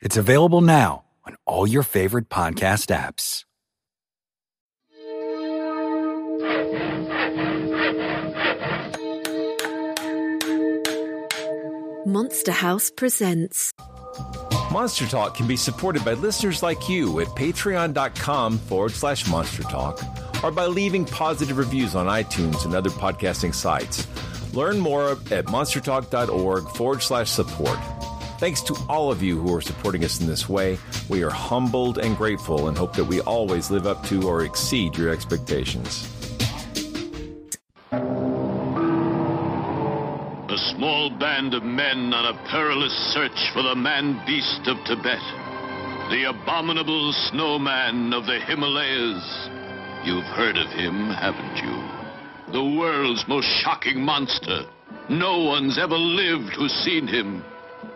It's available now on all your favorite podcast apps. Monster House presents. Monster Talk can be supported by listeners like you at patreon.com forward slash monster talk or by leaving positive reviews on iTunes and other podcasting sites. Learn more at monstertalk.org forward slash support. Thanks to all of you who are supporting us in this way. We are humbled and grateful and hope that we always live up to or exceed your expectations. A small band of men on a perilous search for the man beast of Tibet. The abominable snowman of the Himalayas. You've heard of him, haven't you? The world's most shocking monster. No one's ever lived who's seen him.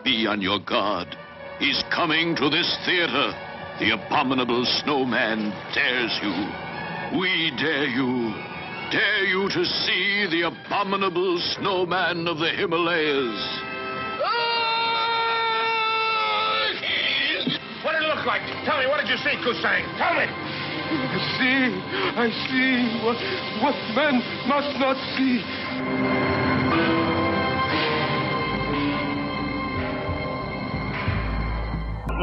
Be on your guard. He's coming to this theater. The abominable snowman dares you. We dare you. Dare you to see the abominable snowman of the Himalayas. What did it look like? Tell me, what did you see, Kusang? Tell me. I see, I see what, what men must not see.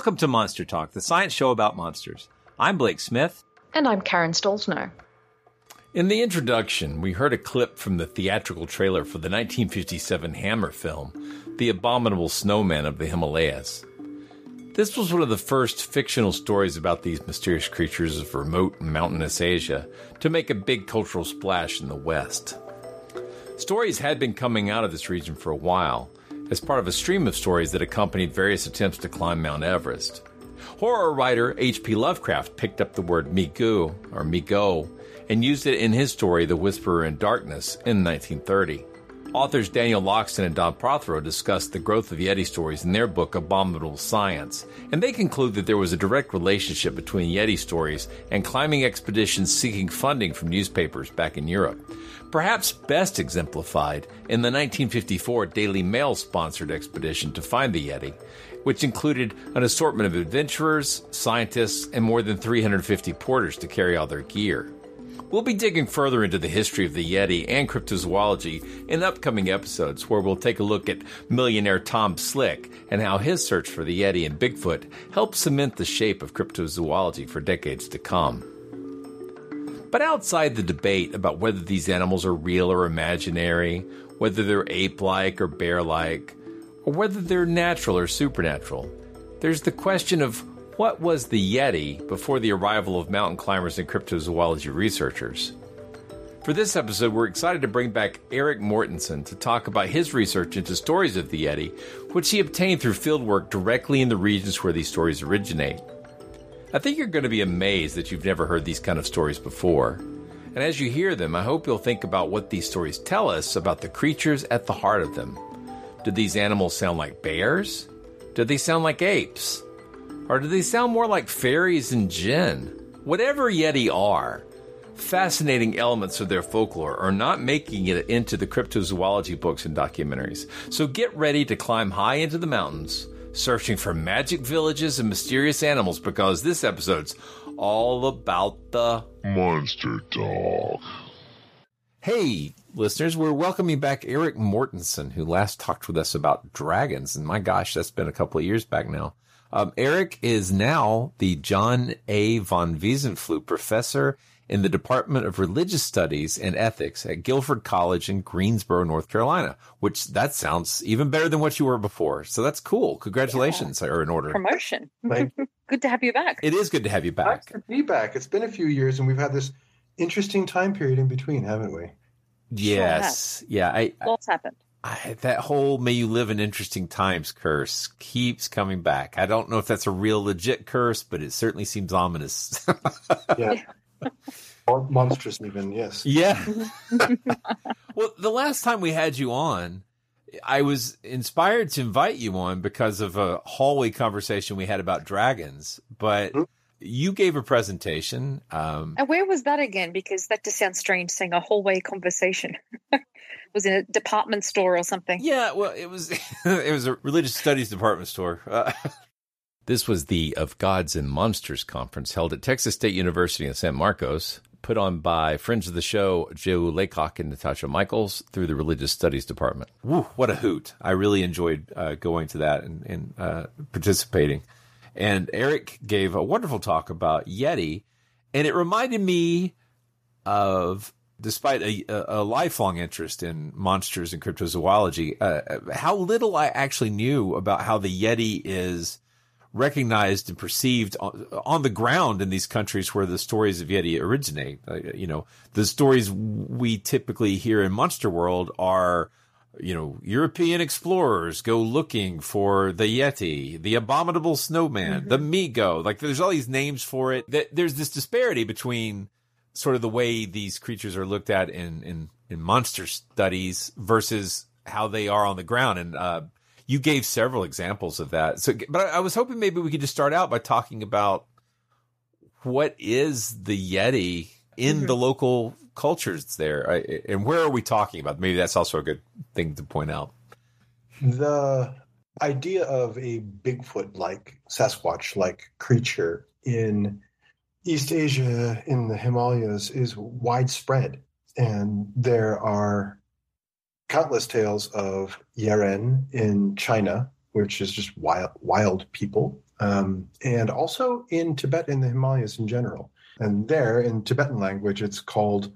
Welcome to Monster Talk, the science show about monsters. I'm Blake Smith. And I'm Karen Stollznow. In the introduction, we heard a clip from the theatrical trailer for the 1957 Hammer film, The Abominable Snowman of the Himalayas. This was one of the first fictional stories about these mysterious creatures of remote mountainous Asia to make a big cultural splash in the West. Stories had been coming out of this region for a while, as part of a stream of stories that accompanied various attempts to climb Mount Everest. Horror writer H.P. Lovecraft picked up the word Migu, or Migo, and used it in his story The Whisperer in Darkness in 1930. Authors Daniel Loxton and Don Prothero discussed the growth of Yeti stories in their book Abominable Science, and they conclude that there was a direct relationship between Yeti stories and climbing expeditions seeking funding from newspapers back in Europe. Perhaps best exemplified in the 1954 Daily Mail sponsored expedition to find the Yeti, which included an assortment of adventurers, scientists, and more than 350 porters to carry all their gear. We'll be digging further into the history of the Yeti and cryptozoology in upcoming episodes where we'll take a look at millionaire Tom Slick and how his search for the Yeti and Bigfoot helped cement the shape of cryptozoology for decades to come. But outside the debate about whether these animals are real or imaginary, whether they're ape like or bear like, or whether they're natural or supernatural, there's the question of what was the Yeti before the arrival of mountain climbers and cryptozoology researchers? For this episode, we're excited to bring back Eric Mortensen to talk about his research into stories of the Yeti, which he obtained through fieldwork directly in the regions where these stories originate. I think you're going to be amazed that you've never heard these kind of stories before. And as you hear them, I hope you'll think about what these stories tell us about the creatures at the heart of them. Do these animals sound like bears? Do they sound like apes? Or do they sound more like fairies and jinn? Whatever Yeti are, fascinating elements of their folklore are not making it into the cryptozoology books and documentaries. So get ready to climb high into the mountains, searching for magic villages and mysterious animals because this episode's all about the Monster Dog. Hey, listeners, we're welcoming back Eric Mortensen, who last talked with us about dragons. And my gosh, that's been a couple of years back now. Um, Eric is now the John A. von Wiesenflue Professor in the Department of Religious Studies and Ethics at Guilford College in Greensboro, North Carolina, which that sounds even better than what you were before. So that's cool. Congratulations yeah. are in order. Promotion. good to have you back. It is good to have you back. Nice to be back. It's been a few years and we've had this interesting time period in between, haven't we? Yes. Sure yeah. I, What's happened? I, that whole "May you live in interesting times" curse keeps coming back. I don't know if that's a real legit curse, but it certainly seems ominous. yeah, or monstrous even. Yes. Yeah. well, the last time we had you on, I was inspired to invite you on because of a hallway conversation we had about dragons, but. Mm-hmm you gave a presentation. Um, and where was that again? Because that just sounds strange saying a hallway conversation. was in a department store or something. Yeah, well, it was it was a religious studies department store. Uh, this was the Of Gods and Monsters conference held at Texas State University in San Marcos, put on by friends of the show Joe Laycock and Natasha Mikles through the religious studies department. Woo, what a hoot! I really enjoyed uh, going to that and, and uh, participating. And Eric gave a wonderful talk about Yeti, and it reminded me of, despite a, a lifelong interest in monsters and cryptozoology, uh, how little I actually knew about how the Yeti is recognized and perceived on, on, the ground in these countries where the stories of Yeti originate. Uh, you know, the stories we typically hear in Monster World are you know, European explorers go looking for the Yeti, the abominable snowman, mm-hmm. the Mi-Go. Like there's all these names for it. That there's this disparity between sort of the way these creatures are looked at in in, in monster studies versus how they are on the ground. And uh, you gave several examples of that. So, but I, I was hoping maybe we could just start out by talking about what is the Yeti in mm-hmm. the local cultures there? I, and where are we talking about? Maybe that's also a good thing to point out. The idea of a Bigfoot like, Sasquatch like creature in East Asia, in the Himalayas, is widespread. And there are countless tales of Yeren in China, which is just wild, wild people, um, and also in Tibet and the Himalayas in general. And there, in Tibetan language, it's called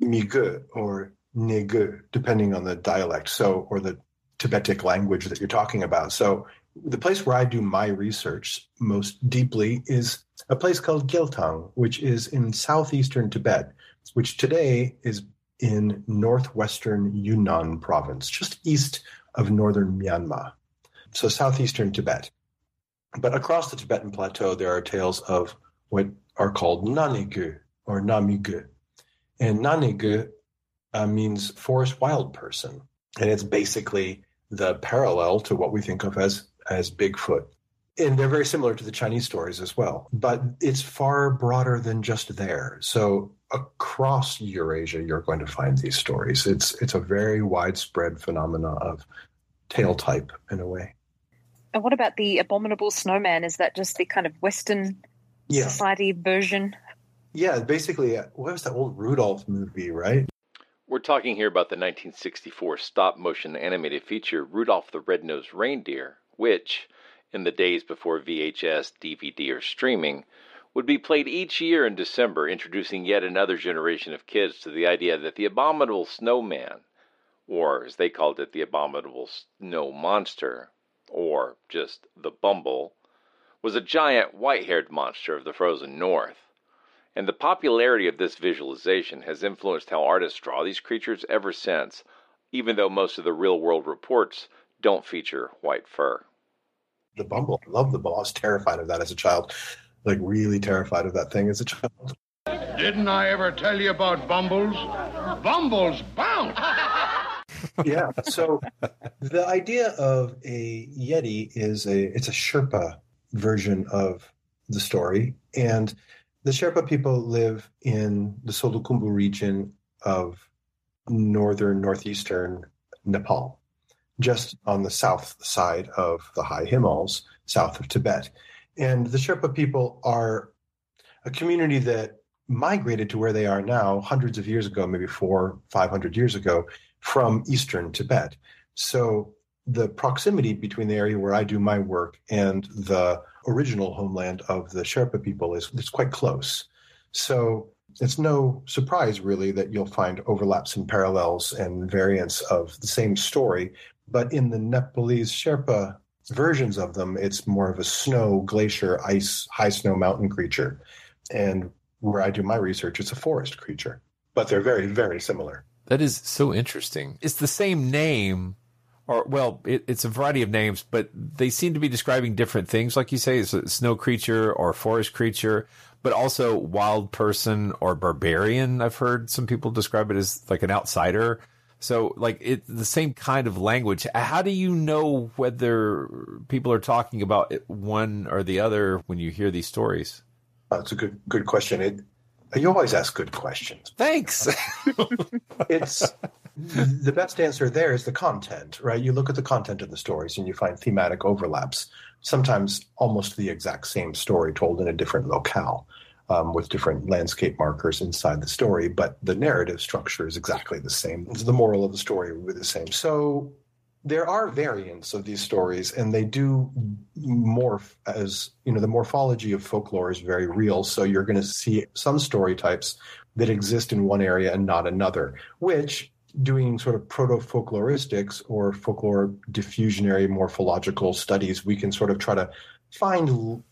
Mige or Nege, depending on the dialect, so or the Tibetic language that you're talking about. So the place where I do my research most deeply is a place called Gyalthang, which is in southeastern Tibet, which today is in northwestern Yunnan province, just east of northern Myanmar. So southeastern Tibet. But across the Tibetan plateau, there are tales of what are called nanigu or namigu. and nanigu uh, means forest wild person. And it's basically the parallel to what we think of as, as Bigfoot. And they're very similar to the Chinese stories as well, but it's far broader than just there. So across Eurasia, you're going to find these stories. It's it's a very widespread phenomena of tale type in a way. And what about the abominable snowman? Is that just the kind of Western yeah. society version yeah, basically, uh, what was that old Rudolph movie, right? We're talking here about the 1964 stop motion animated feature Rudolph the Red-Nosed Reindeer, which, in the days before VHS, DVD, or streaming, would be played each year in December, introducing yet another generation of kids to the idea that the abominable snowman, or as they called it, the abominable snow monster, or just the Bumble, was a giant white haired monster of the frozen north. And the popularity of this visualization has influenced how artists draw these creatures ever since, even though most of the real world reports don't feature white fur. The Bumble, I love the Bumble. I was terrified of that as a child, like really terrified of that thing as a child. Didn't I ever tell you about Bumbles? Bumbles bounce! yeah. So the idea of a Yeti is a it's a Sherpa version of the story. And the Sherpa people live in the Solukhumbu region of northern, northeastern Nepal, just on the south side of the high Himalayas, south of Tibet. And the Sherpa people are a community that migrated to where they are now hundreds of years ago, maybe four, 500 years ago, from eastern Tibet. So the proximity between the area where I do my work and the original homeland of the Sherpa people is, is quite close. So it's no surprise, really, that you'll find overlaps and parallels and variants of the same story. But in the Nepalese Sherpa versions of them, it's more of a snow, glacier, ice, high snow mountain creature. And where I do my research, it's a forest creature. But they're very, very similar. That is so interesting. It's the same name, or well, it, it's a variety of names, but they seem to be describing different things. Like you say, it's a snow creature or forest creature, but also wild person or barbarian. I've heard some people describe it as like an outsider. So, like it, the same kind of language. How do you know whether people are talking about one or the other when you hear these stories? That's a good good question. It, you always ask good questions. Thanks. it's the best answer there is the content, right? You look at the content of the stories and you find thematic overlaps. Sometimes almost the exact same story told in a different locale. Um, with different landscape markers inside the story, but the narrative structure is exactly the same. The moral of the story would be the same. So there are variants of these stories, and they do morph as you know. The morphology of folklore is very real, so you're going to see some story types that exist in one area and not another, which doing sort of proto folkloristics or folklore diffusionary morphological studies, we can sort of try to find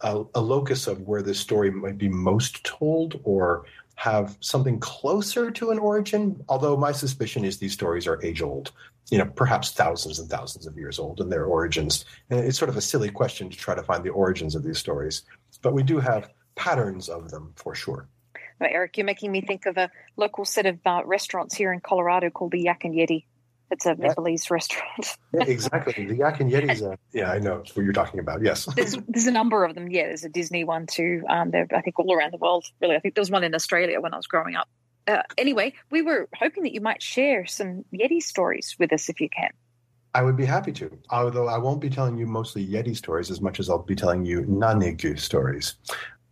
a, a, locus of where this story might be most told or have something closer to an origin. Although my suspicion is these stories are age old, you know, perhaps thousands and thousands of years old in their origins. And it's sort of a silly question to try to find the origins of these stories. But we do have patterns of them for sure. Eric, you're making me think of a local set of uh, restaurants here in Colorado called the Yak and Yeti. It's a Nepalese restaurant. yeah, exactly. The Yak and Yeti is yeah, I know what you're talking about. Yes. there's, there's a number of them. Yeah, there's a Disney one too. Um, they're, I think, all around the world, really. I think there was one in Australia when I was growing up. Uh, anyway, we were hoping that you might share some Yeti stories with us if you can. I would be happy to, although I won't be telling you mostly Yeti stories as much as I'll be telling you Nanigu stories.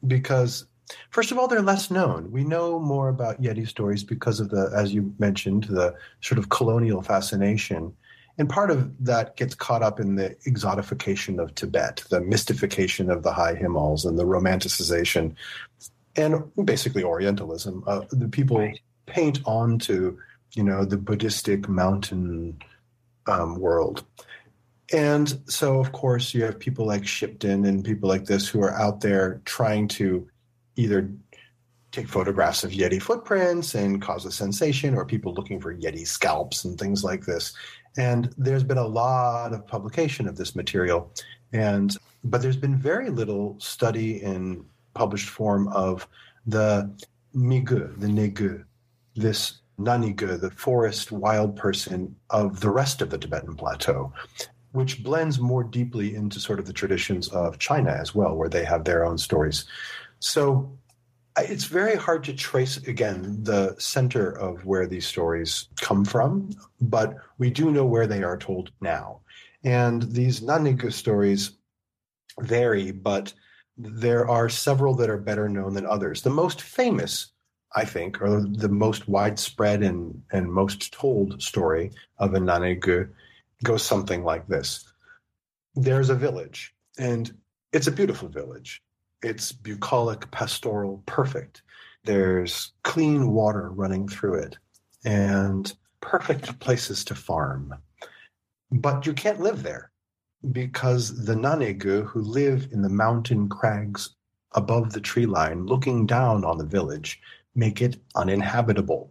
Because First of all, they're less known. We know more about Yeti stories because of the, as you mentioned, the sort of colonial fascination. And part of that gets caught up in the exotification of Tibet, the mystification of the high Himalayas, and the romanticization, and basically Orientalism. Uh, the people right. paint onto, you know, the Buddhistic mountain um, world. And so, of course, you have people like Shipton and people like this who are out there trying to either take photographs of Yeti footprints and cause a sensation, or people looking for Yeti scalps and things like this. And there's been a lot of publication of this material, and but there's been very little study in published form of the migu, the negu, this nanigu, the forest wild person of the rest of the Tibetan plateau, which blends more deeply into sort of the traditions of China as well, where they have their own stories. So it's very hard to trace again the center of where these stories come from, but we do know where they are told now. And these Nanigu stories vary, but there are several that are better known than others. The most famous, I think, or the most widespread and, and most told story of a Nanigu goes something like this. There's a village, and it's a beautiful village. It's bucolic, pastoral, perfect. There's clean water running through it and perfect places to farm. But you can't live there because the Nanegu who live in the mountain crags above the tree line, looking down on the village, make it uninhabitable.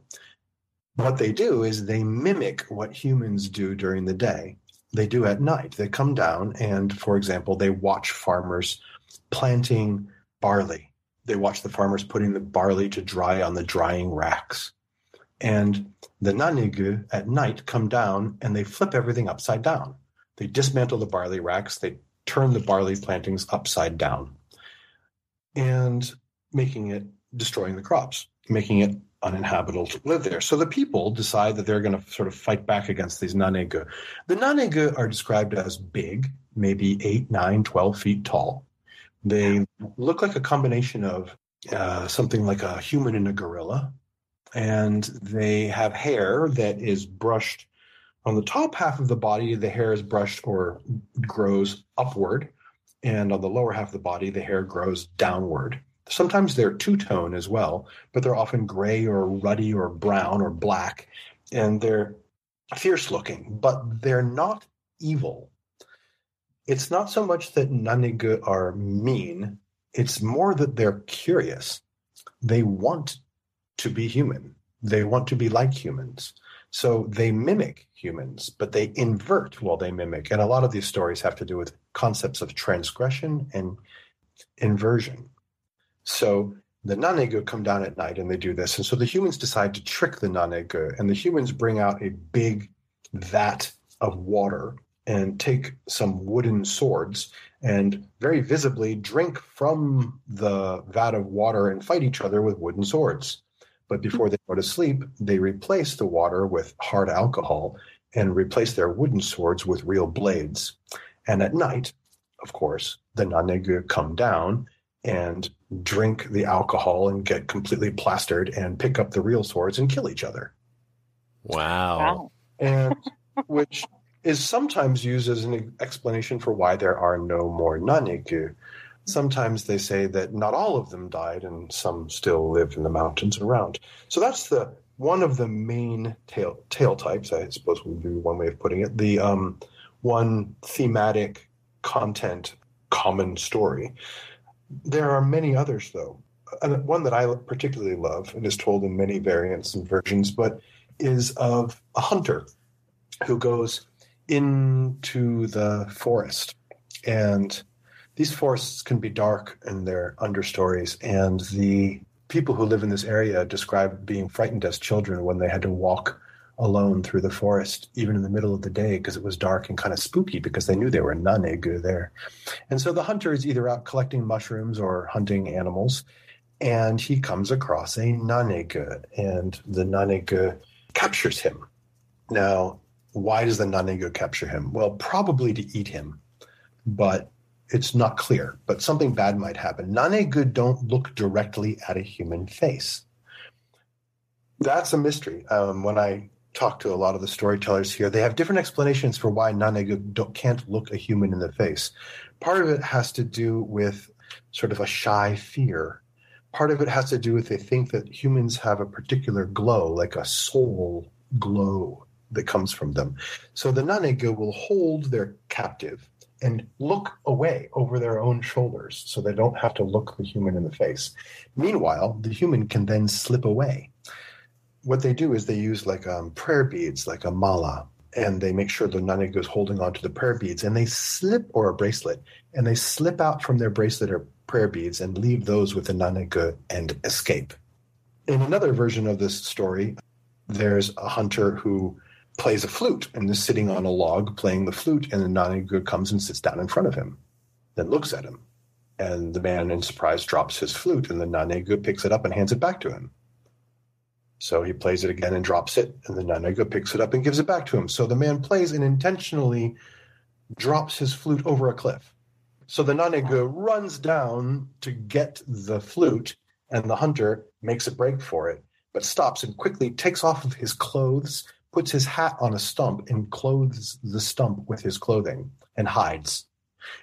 What they do is they mimic what humans do during the day. They do at night. They come down and, for example, they watch farmers planting barley they watch the farmers putting the barley to dry on the drying racks. And the Nanegu at night come down and they flip everything upside down. They dismantle the barley racks, they turn the barley plantings upside down, and making it destroying the crops, making it uninhabitable to live there. So the people decide that they're going to sort of fight back against these Nanegu. The Nanegu are described as big, maybe 8, 9, 12 feet tall. They look like a combination of uh, something like a human and a gorilla. And they have hair that is brushed on the top half of the body, the hair is brushed or grows upward. And on the lower half of the body, the hair grows downward. Sometimes they're two tone as well, but they're often gray or ruddy or brown or black. And they're fierce looking, but they're not evil. It's not so much that Nanegu are mean, it's more that they're curious. They want to be human, they want to be like humans. So they mimic humans, but they invert while they mimic. And a lot of these stories have to do with concepts of transgression and inversion. So the Nanegu come down at night and they do this. And so the humans decide to trick the Nanegu, and the humans bring out a big vat of water and take some wooden swords and very visibly drink from the vat of water and fight each other with wooden swords. But before they go to sleep, they replace the water with hard alcohol and replace their wooden swords with real blades. And at night, of course, the Nanegu come down and drink the alcohol and get completely plastered and pick up the real swords and kill each other. Wow. wow. And which is sometimes used as an explanation for why there are no more Nanegu. Sometimes they say that not all of them died and some still live in the mountains around. So that's the one of the main tale, tale types, I suppose would be one way of putting it. The um, one thematic content common story. There are many others, though. And one that I particularly love and is told in many variants and versions, but is of a hunter who goes into the forest. And these forests can be dark in their understories. And the people who live in this area describe being frightened as children when they had to walk alone through the forest, even in the middle of the day, because it was dark and kind of spooky because they knew there were nanegu there. And so the hunter is either out collecting mushrooms or hunting animals, and he comes across a nanegu, and the nanegu captures him. Now, why does the Nanegu capture him? Well, probably to eat him, but it's not clear. But something bad might happen. Nanegu don't look directly at a human face. That's a mystery. Um, when I talk to a lot of the storytellers here, they have different explanations for why Nanegu can't look a human in the face. Part of it has to do with sort of a shy fear. Part of it has to do with they think that humans have a particular glow, like a soul glow that comes from them. So the Nanegu will hold their captive and look away over their own shoulders so they don't have to look the human in the face. Meanwhile, the human can then slip away. What they do is they use like um, prayer beads, like a mala, and they make sure the Nanegu is holding onto the prayer beads and they slip, or a bracelet, and they slip out from their bracelet or prayer beads and leave those with the Nanegu and escape. In another version of this story, there's a hunter who plays a flute and is sitting on a log playing the flute, and the Nanegu comes and sits down in front of him, then looks at him. And the man, in surprise, drops his flute, and the Nanegu picks it up and hands it back to him. So he plays it again and drops it, and the Nanegu picks it up and gives it back to him. So the man plays and intentionally drops his flute over a cliff. So the Nanegu runs down to get the flute, and the hunter makes a break for it, but stops and quickly takes off of his clothes puts his hat on a stump and clothes the stump with his clothing and hides.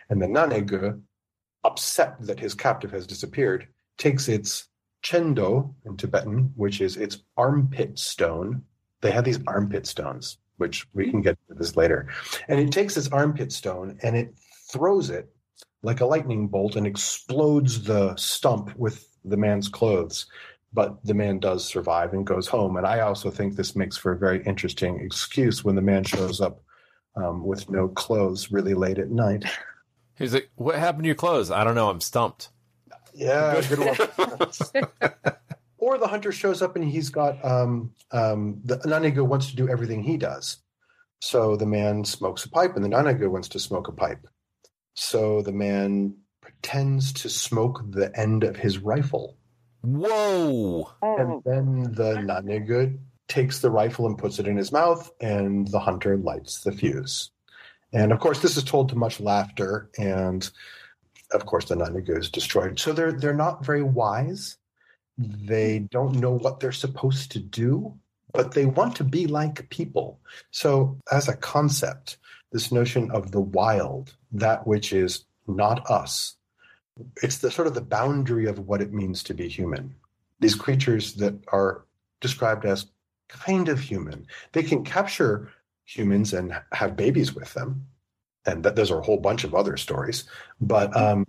And the Nanegu, upset that his captive has disappeared, takes its chendo in Tibetan, which is its armpit stone. They have these armpit stones, which we can get to this later. And it takes its armpit stone and it throws it like a lightning bolt and explodes the stump with the man's clothes but the man does survive and goes home. And I also think this makes for a very interesting excuse when the man shows up um, with no clothes really late at night. He's like, "What happened to your clothes?" I don't know. I'm stumped. Yeah, good one. or the hunter shows up and he's got um, um, the Nanigo wants to do everything he does. So the man smokes a pipe, and the Nanigo wants to smoke a pipe. So the man pretends to smoke the end of his rifle. Whoa! And oh. then the Nanigo takes the rifle and puts it in his mouth, and the hunter lights the fuse. And of course, this is told to much laughter, and of course, the Nanigo is destroyed. So they're they're not very wise. They don't know what they're supposed to do, but they want to be like people. So, as a concept, this notion of the wild, that which is not us, it's the sort of the boundary of what it means to be human. These creatures that are described as kind of human, they can capture humans and have babies with them. And that there's a whole bunch of other stories. But um,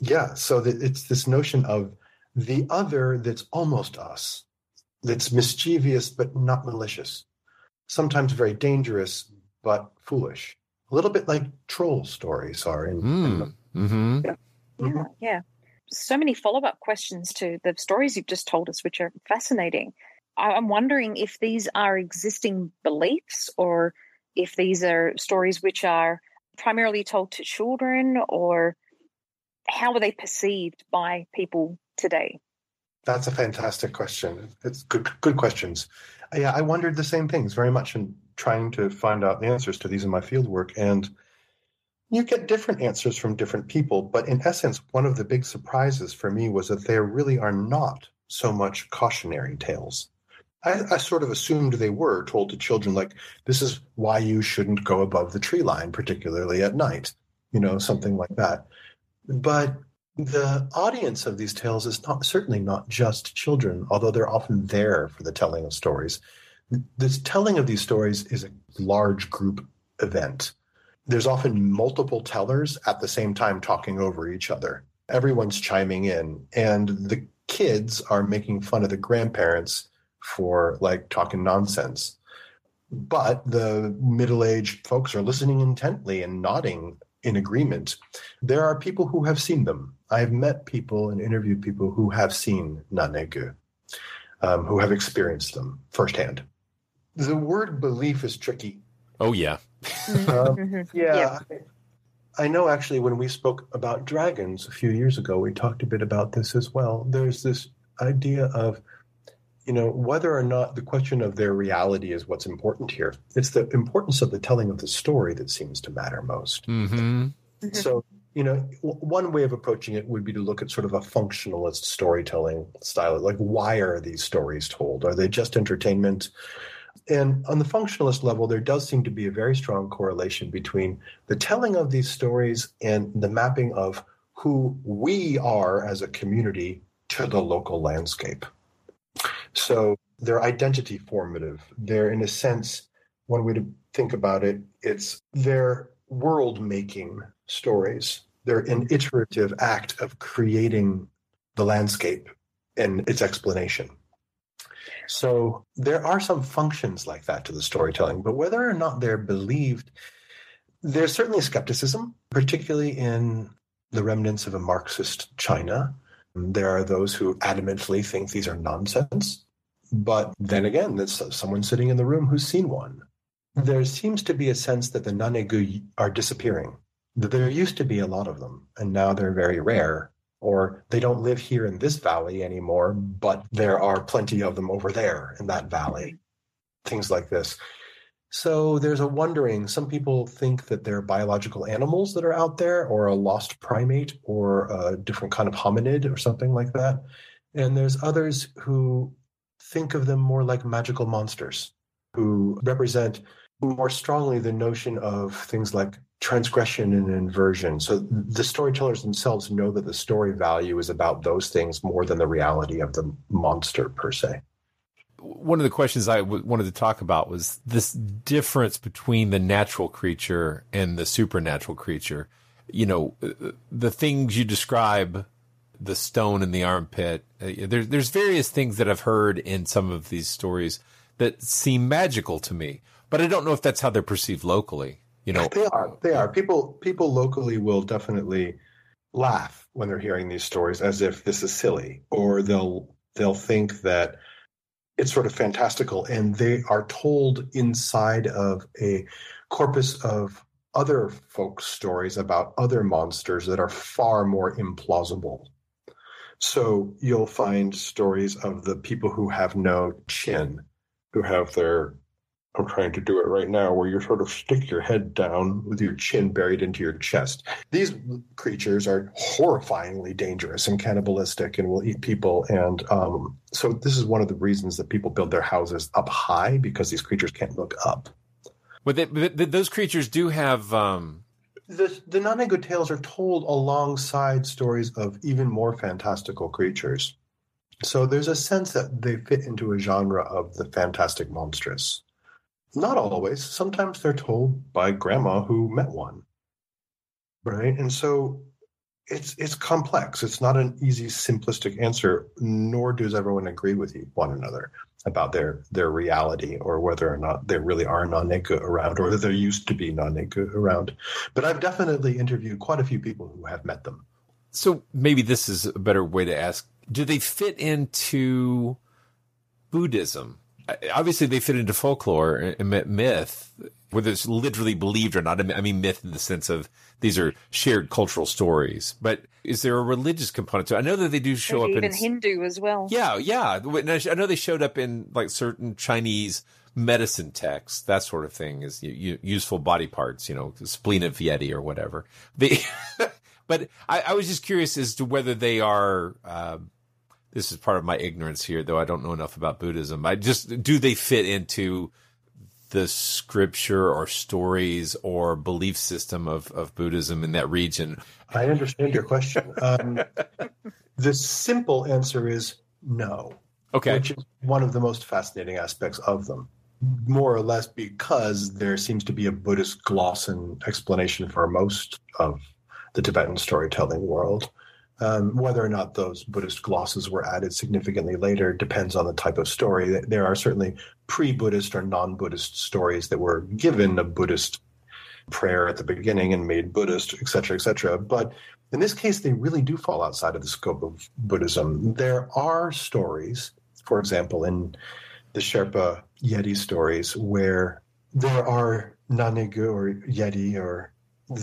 yeah, so that it's this notion of the other that's almost us, that's mischievous but not malicious, sometimes very dangerous but foolish. A little bit like troll stories are in. Mm. in the, mm-hmm. yeah. Yeah, mm-hmm. yeah. So many follow up questions to the stories you've just told us, which are fascinating. I'm wondering if these are existing beliefs or if these are stories which are primarily told to children or how are they perceived by people today? That's a fantastic question. It's good, good questions. Yeah, I wondered the same things very much in trying to find out the answers to these in my field work. and you get different answers from different people. But in essence, one of the big surprises for me was that there really are not so much cautionary tales. I, I, sort of assumed they were told to children, like, this is why you shouldn't go above the tree line, particularly at night, you know, something like that. But the audience of these tales is not certainly not just children, although they're often there for the telling of stories. This telling of these stories is a large group event. There's often multiple tellers at the same time talking over each other. Everyone's chiming in, and the kids are making fun of the grandparents for like talking nonsense. But the middle aged folks are listening intently and nodding in agreement. There are people who have seen them. I've met people and interviewed people who have seen Nanegu, um, who have experienced them firsthand. The word belief is tricky. Oh, yeah. Um, yeah. yeah. I, I know actually when we spoke about dragons a few years ago, we talked a bit about this as well. There's this idea of you know, whether or not the question of their reality is what's important here. It's the importance of the telling of the story that seems to matter most. Mm-hmm. So, you know, one way of approaching it would be to look at sort of a functionalist storytelling style. Like, why are these stories told? Are they just entertainment? And on the functionalist level, there does seem to be a very strong correlation between the telling of these stories and the mapping of who we are as a community to the local landscape. So they're identity formative. They're, in a sense, one way to think about it, it's their world making stories. They're an iterative act of creating the landscape and its explanation. So there are some functions like that to the storytelling, but whether or not they're believed, there's certainly skepticism, particularly in the remnants of a Marxist China. There are those who adamantly think these are nonsense. But then again, there's someone sitting in the room who's seen one. There seems to be a sense that the nanegu are disappearing. That there used to be a lot of them, and now they're very rare, or they don't live here in this valley anymore, but there are plenty of them over there in that valley. Things like this. So there's a wondering. Some people think that they're biological animals that are out there, or a lost primate, or a different kind of hominid, or something like that. And there's others who think of them more like magical monsters who represent more strongly the notion of things like transgression and inversion. So the storytellers themselves know that the story value is about those things more than the reality of the monster per se. One of the questions I w- wanted to talk about was this difference between the natural creature and the supernatural creature. You know, the things you describe the stone in the armpit. Uh, there's there's various things that I've heard in some of these stories that seem magical to me, but I don't know if that's how they're perceived locally. You know, they are. They are. People people locally will definitely laugh when they're hearing these stories as if this is silly, or they'll they'll think that it's sort of fantastical, and they are told inside of a corpus of other folk stories about other monsters that are far more implausible. So you'll find stories of the people who have no chin, who have their I'm trying to do it right now, where you sort of stick your head down with your chin buried into your chest. These creatures are horrifyingly dangerous and cannibalistic and will eat people. And um, so, this is one of the reasons that people build their houses up high because these creatures can't look up. But, they, but those creatures do have. Um... The, the Nanegu tales are told alongside stories of even more fantastical creatures. So there's a sense that they fit into a genre of the fantastic monstrous. Not always. Sometimes they're told by grandma who met one. Right? And so it's it's complex. It's not an easy, simplistic answer, nor does everyone agree with one another about their their reality or whether or not there really are Nanegu around or there used to be Nanegu around. But I've definitely interviewed quite a few people who have met them. So maybe this is a better way to ask: Do they fit into Buddhism? Obviously they fit into folklore and myth, whether it's literally believed or not. I mean, myth in the sense of these are shared cultural stories. But is there a religious component to it? I know that they do show up even in Hindu as well. Yeah, yeah. I know they showed up in like certain Chinese medicine texts, that sort of thing, is useful body parts, you know, spleen of Yeti or whatever. The, but I, I, was just curious as to whether they are. Uh, this is part of my ignorance here, though I don't know enough about Buddhism. I just do they fit into the scripture or stories or belief system of, of Buddhism in that region? I understand your question. Um, the simple answer is no. Okay. Which is one of the most fascinating aspects of them, more or less because there seems to be a Buddhist gloss and explanation for most of the Tibetan storytelling world. Um, whether or not those Buddhist glosses were added significantly later depends on the type of story. There are certainly pre Buddhist or non Buddhist stories that were given a Buddhist prayer at the beginning and made Buddhist, et cetera, et cetera. But in this case, they really do fall outside of the scope of Buddhism. There are stories, for example, in the Sherpa Yeti stories, where there are Nanegu or Yeti or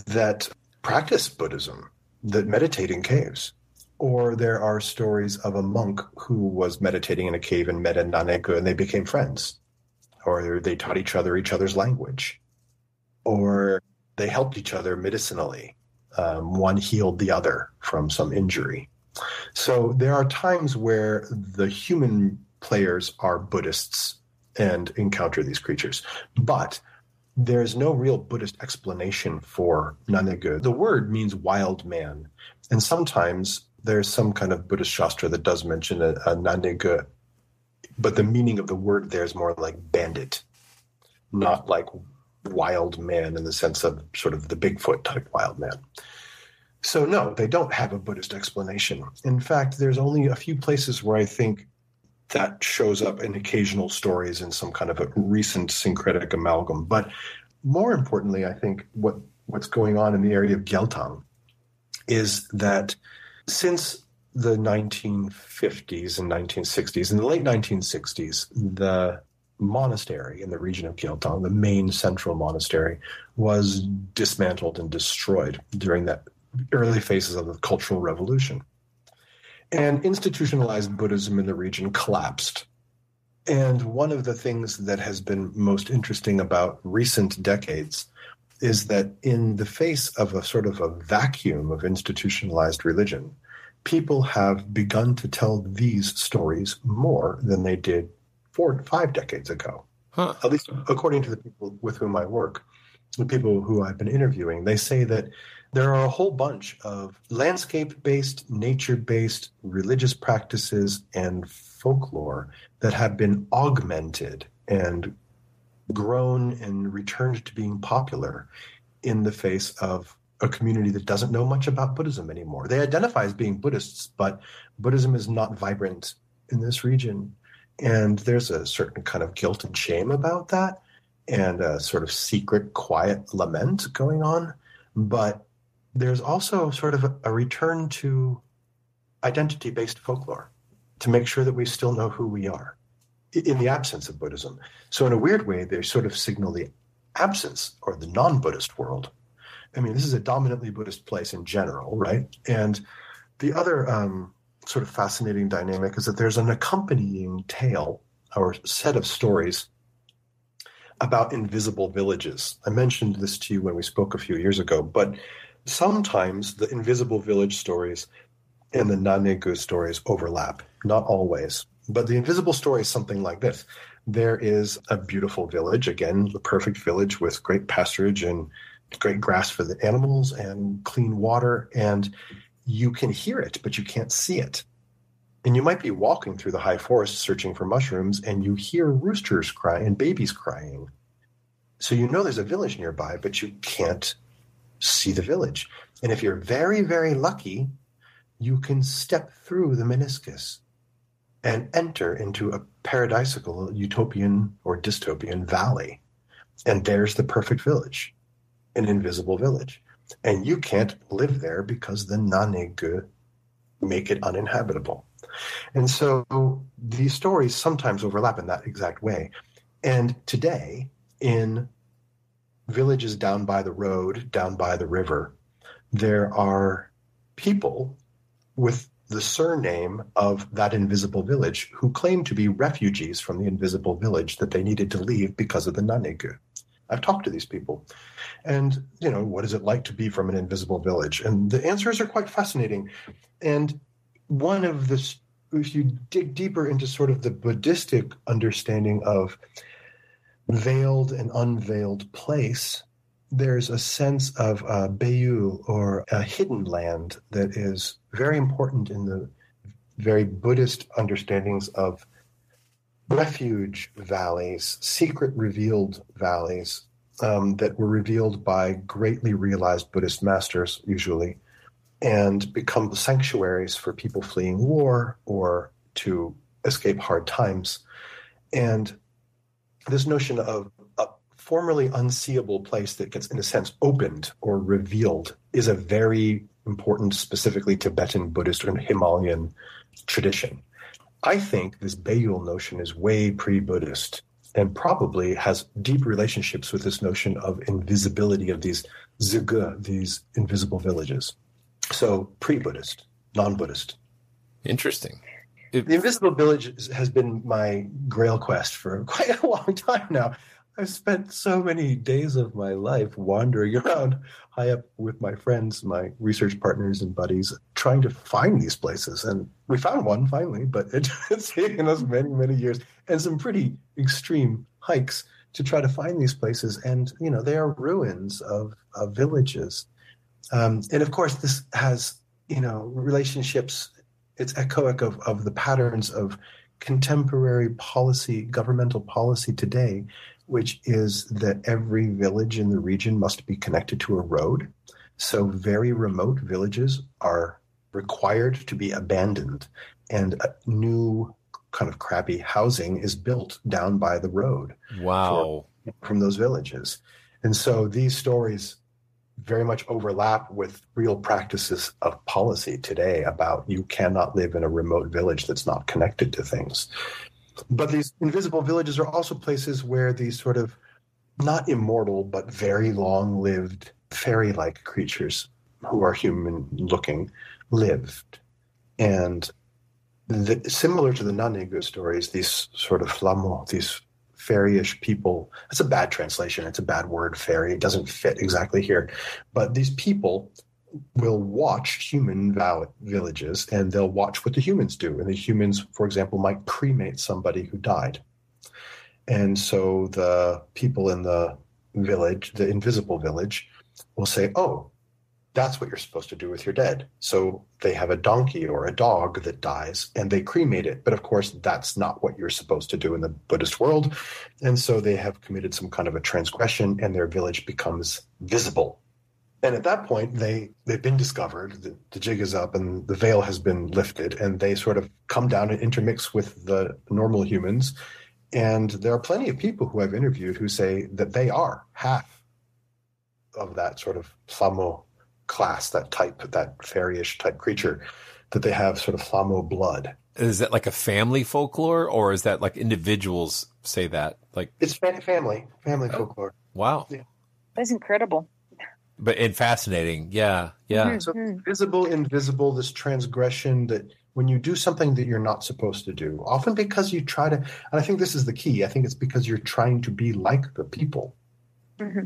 that practice Buddhism that meditate in caves. Or there are stories of a monk who was meditating in a cave and met a Nanegu and they became friends. Or they taught each other each other's language. Or they helped each other medicinally. Um, one healed the other from some injury. So there are times where the human players are Buddhists and encounter these creatures. But there's no real Buddhist explanation for Nanegu. The word means wild man. And sometimes there's some kind of Buddhist Shastra that does mention a, a Nanegu, but the meaning of the word there is more like bandit, not like wild man in the sense of sort of the Bigfoot type wild man. So, no, they don't have a Buddhist explanation. In fact, there's only a few places where I think that shows up in occasional stories in some kind of a recent syncretic amalgam. But more importantly, I think what what's going on in the area of Gyalthang is that since the 1950s and 1960s, in the late 1960s, the monastery in the region of Gyalthang, the main central monastery, was dismantled and destroyed during that early phases of the Cultural Revolution. And institutionalized Buddhism in the region collapsed. And one of the things that has been most interesting about recent decades is that in the face of a sort of a vacuum of institutionalized religion, people have begun to tell these stories more than they did four, five decades ago. Huh. At least according to the people with whom I work, the people who I've been interviewing, they say that there are a whole bunch of landscape based, nature based religious practices and folklore that have been augmented and grown and returned to being popular in the face of a community that doesn't know much about Buddhism anymore. They identify as being Buddhists, but Buddhism is not vibrant in this region. And there's a certain kind of guilt and shame about that, and a sort of secret, quiet lament going on. But there's also sort of a, a return to identity based folklore to make sure that we still know who we are in the absence of Buddhism. So, in a weird way, they sort of signal the absence or the non Buddhist world. I mean, this is a dominantly Buddhist place in general, right? And the other um, sort of fascinating dynamic is that there's an accompanying tale or set of stories about invisible villages. I mentioned this to you when we spoke a few years ago, but sometimes the invisible village stories and the Nanegu stories overlap, not always. But the invisible story is something like this. There is a beautiful village, again, the perfect village with great pasturage and great grass for the animals and clean water. And you can hear it, but you can't see it. And you might be walking through the high forest searching for mushrooms and you hear roosters crying and babies crying. So you know there's a village nearby, but you can't see the village. And if you're very, very lucky, you can step through the meniscus and enter into a paradisical utopian or dystopian valley. And there's the perfect village, an invisible village. And you can't live there because the Nanegu make it uninhabitable. And so these stories sometimes overlap in that exact way. And today, in villages down by the road, down by the river, there are people with the surname of that invisible village who claim to be refugees from the invisible village that they needed to leave because of the Nanegu. I've talked to these people. And, you know, what is it like to be from an invisible village? And the answers are quite fascinating. And one of the, if you dig deeper into sort of the Buddhistic understanding of veiled and unveiled place, there's a sense of a Bayul or a hidden land that is very important in the very Buddhist understandings of refuge valleys, secret revealed valleys um, that were revealed by greatly realized Buddhist masters, usually, and become sanctuaries for people fleeing war or to escape hard times. And this notion of a formerly unseeable place that gets, in a sense, opened or revealed is a very important, specifically Tibetan Buddhist or Himalayan tradition. I think this Bayul notion is way pre Buddhist and probably has deep relationships with this notion of invisibility of these zige, these invisible villages. So pre Buddhist, non Buddhist. Interesting. It, the Invisible Village has been my grail quest for quite a long time now. I've spent so many days of my life wandering around high up with my friends, my research partners and buddies, trying to find these places. And we found one finally, but it, it's taken us many, many years and some pretty extreme hikes to try to find these places. And, you know, they are ruins of, of villages. Um, and of course, this has, you know, relationships it's echoic of, of the patterns of contemporary policy, governmental policy today, which is that every village in the region must be connected to a road. So very remote villages are required to be abandoned, and a new kind of crappy housing is built down by the road. Wow. For, from those villages. And so these stories very much overlap with real practices of policy today about you cannot live in a remote village that's not connected to things. But these invisible villages are also places where these sort of not immortal, but very long lived fairy like creatures who are human looking lived. And the, similar to the Nanegu stories, these sort of flammo, these fairyish people. That's a bad translation. It's a bad word, fairy. It doesn't fit exactly here. But these people will watch human villages and they'll watch what the humans do. And the humans, for example, might cremate somebody who died. And so the people in the village, the invisible village, will say, Oh, that's what you're supposed to do with your dead. So they have a donkey or a dog that dies and they cremate it. But of course, that's not what you're supposed to do in the Buddhist world. And so they have committed some kind of a transgression and their village becomes visible. And at that point, they, they've been discovered, the, the jig is up and the veil has been lifted, and they sort of come down and intermix with the normal humans. And there are plenty of people who I've interviewed who say that they are half of that sort of flammo class, that type, that fairyish type creature, that they have sort of Flammo blood. Is that like a family folklore, or is that like individuals say that? Like it's family, family oh. folklore. Wow, yeah. that's incredible. But and fascinating, yeah, yeah. Mm-hmm. So visible, invisible, this transgression that when you do something that you're not supposed to do, often because you try to, and I think this is the key. I think it's because you're trying to be like the people. Mm-hmm.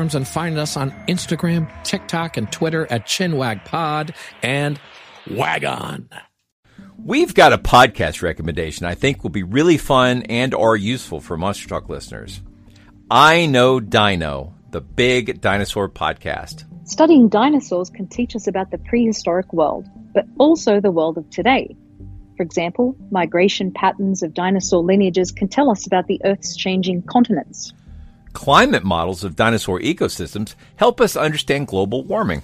and find us on Instagram, TikTok, and Twitter at ChinwagPod and Wagon. We've got a podcast recommendation I think will be really fun and or useful for Monster Talk listeners. I Know Dino, the big dinosaur podcast. Studying dinosaurs can teach us about the prehistoric world, but also the world of today. For example, migration patterns of dinosaur lineages can tell us about the Earth's changing continents. Climate models of dinosaur ecosystems help us understand global warming.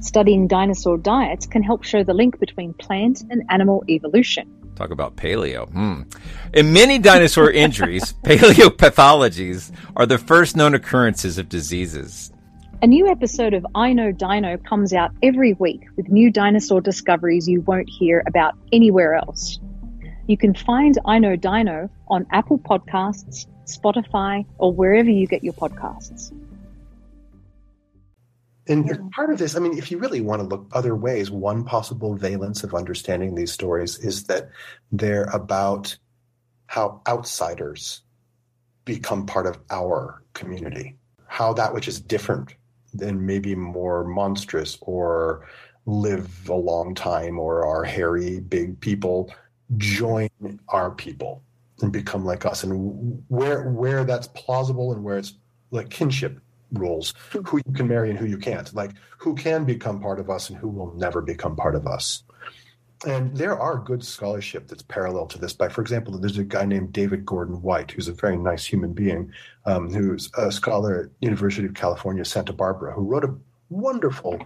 Studying dinosaur diets can help show the link between plant and animal evolution. Talk about paleo. Hmm. In many dinosaur injuries, paleopathologies are the first known occurrences of diseases. A new episode of I Know Dino comes out every week with new dinosaur discoveries you won't hear about anywhere else. You can find I Know Dino on Apple Podcasts, Spotify, or wherever you get your podcasts. And yeah. part of this, I mean, if you really want to look other ways, one possible valence of understanding these stories is that they're about how outsiders become part of our community, how that which is different and maybe more monstrous or live a long time or are hairy, big people join our people and become like us and where where that's plausible and where it's like kinship rules who you can marry and who you can't. Like who can become part of us and who will never become part of us. And there are good scholarship that's parallel to this. By for example there's a guy named david gordon white who's a very nice human being um, who's a scholar at university of california santa barbara who wrote a wonderful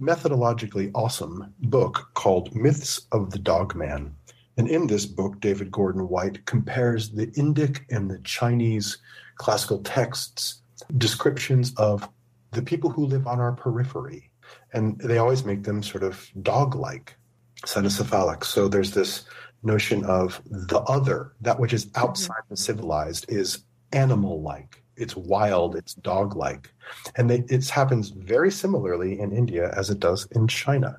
methodologically awesome book called myths of the dog man and in this book david gordon white compares the indic and the chinese classical texts descriptions of the people who live on our periphery. And they always make them sort of dog like, cynocephalic. So there's this notion of the other, that which is outside the civilized, is animal like. It's wild, it's dog like. And it happens very similarly in India as it does in China.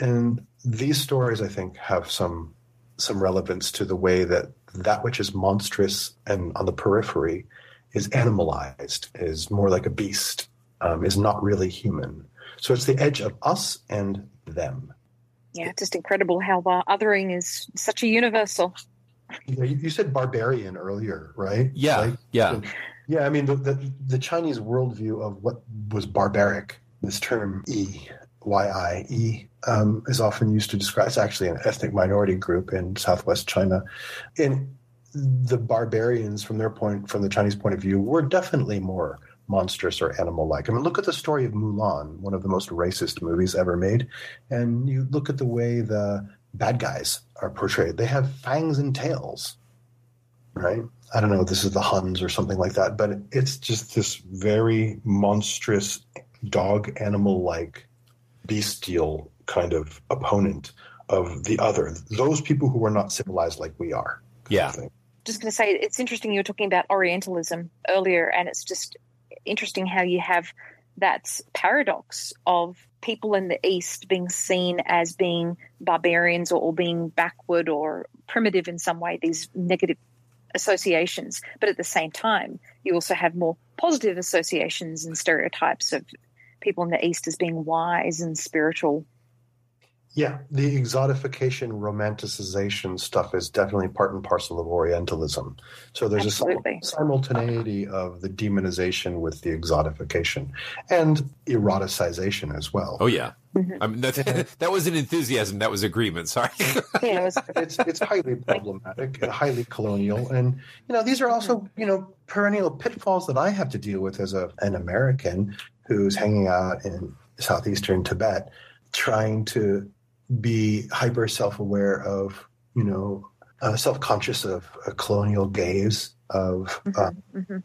And these stories, I think, have some some relevance to the way that that which is monstrous and on the periphery is animalized, is more like a beast, um, is not really human. So it's the edge of us and them. Yeah, just incredible how othering is such a universal. You, know, you said barbarian earlier, right? Yeah, like, yeah, yeah. I mean, the, the, the Chinese worldview of what was barbaric, this term "e", Y-I-E, um, is often used to describe. It's actually an ethnic minority group in Southwest China, and the barbarians from their point from the chinese point of view were definitely more monstrous or animal like i mean look at the story of mulan one of the most racist movies ever made. And you look at the way the bad guys are portrayed. They have fangs and tails right? I don't know if this is the huns or something like that but it's just this very monstrous dog animal like bestial kind of opponent of the other those people who are not civilized like we are yeah just going to say it's interesting you were talking about Orientalism earlier, and it's just interesting how you have that paradox of people in the East being seen as being barbarians or, or being backward or primitive in some way, these negative associations. But at the same time, you also have more positive associations and stereotypes of people in the East as being wise and spiritual. Yeah, the exotification, romanticization stuff is definitely part and parcel of Orientalism. So there's Absolutely. a simultaneity of the demonization with the exotification and eroticization as well. Oh yeah, Mm-hmm. I mean that, that wasn't enthusiasm. That was agreement. Sorry. Yeah, it was, it's it's highly problematic and highly colonial, and you know these are also you know perennial pitfalls that I have to deal with as a an American who's hanging out in southeastern Tibet, trying to be hyper self aware of you know uh, self conscious of a colonial gaze of uh,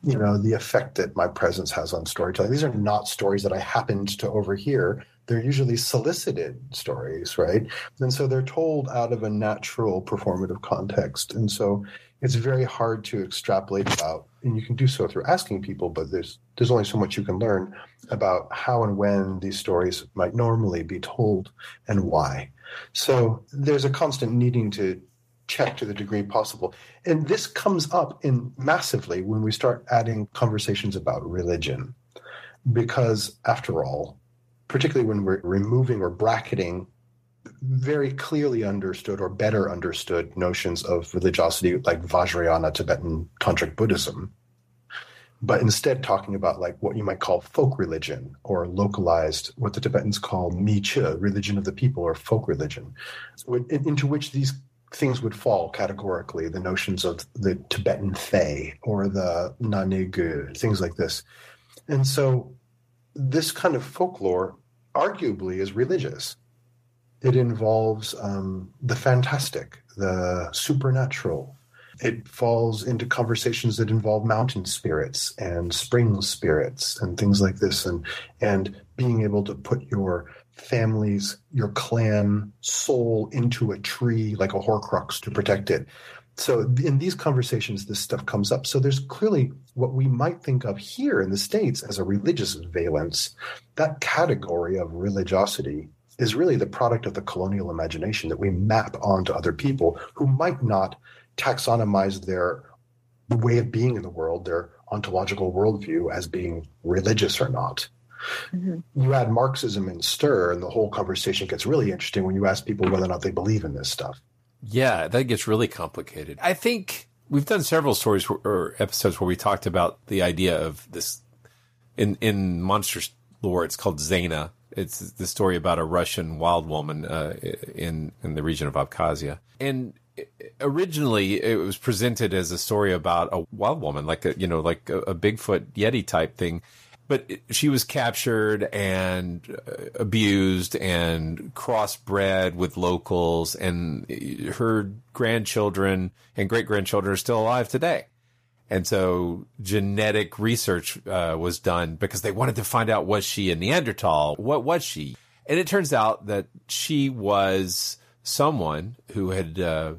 you know the effect that my presence has on storytelling. These are not stories that I happened to overhear. They're usually solicited stories, right? And so they're told out of a natural performative context. And so it's very hard to extrapolate about, and you can do so through asking people, but there's there's only so much you can learn about how and when these stories might normally be told and why. So there's a constant needing to check to the degree possible. And this comes up in massively when we start adding conversations about religion. Because after all, particularly when we're removing or bracketing very clearly understood or better understood notions of religiosity like Vajrayana Tibetan tantric Buddhism, but instead talking about like what you might call folk religion or localized, what the Tibetans call Miche, religion of the people or folk religion, into which these things would fall categorically, the notions of the Tibetan Fae or the Nanegu, things like this. And so this kind of folklore arguably is religious. It involves um, the fantastic, the supernatural. It falls into conversations that involve mountain spirits and spring spirits and things like this, and and being able to put your family's, your clan soul into a tree like a Horcrux to protect it. So in these conversations, this stuff comes up. So there's clearly what we might think of here in the States as a religious valence. That category of religiosity is really the product of the colonial imagination that we map onto other people who might not taxonomize their way of being in the world, their ontological worldview as being religious or not. Mm-hmm. You add Marxism and stir, and the whole conversation gets really interesting when you ask people whether or not they believe in this stuff. Yeah, that gets really complicated. I think we've done several stories or episodes where we talked about the idea of this in in monster lore. It's called Zana. It's the story about a Russian wild woman uh, in in the region of Abkhazia, and originally it was presented as a story about a wild woman, like a you know like a, a Bigfoot Yeti type thing but she was captured and uh, abused and crossbred with locals and her grandchildren and great grandchildren are still alive today. And so genetic research uh, was done because they wanted to find out was she a neanderthal? What was she? And it turns out that she was someone who had uh,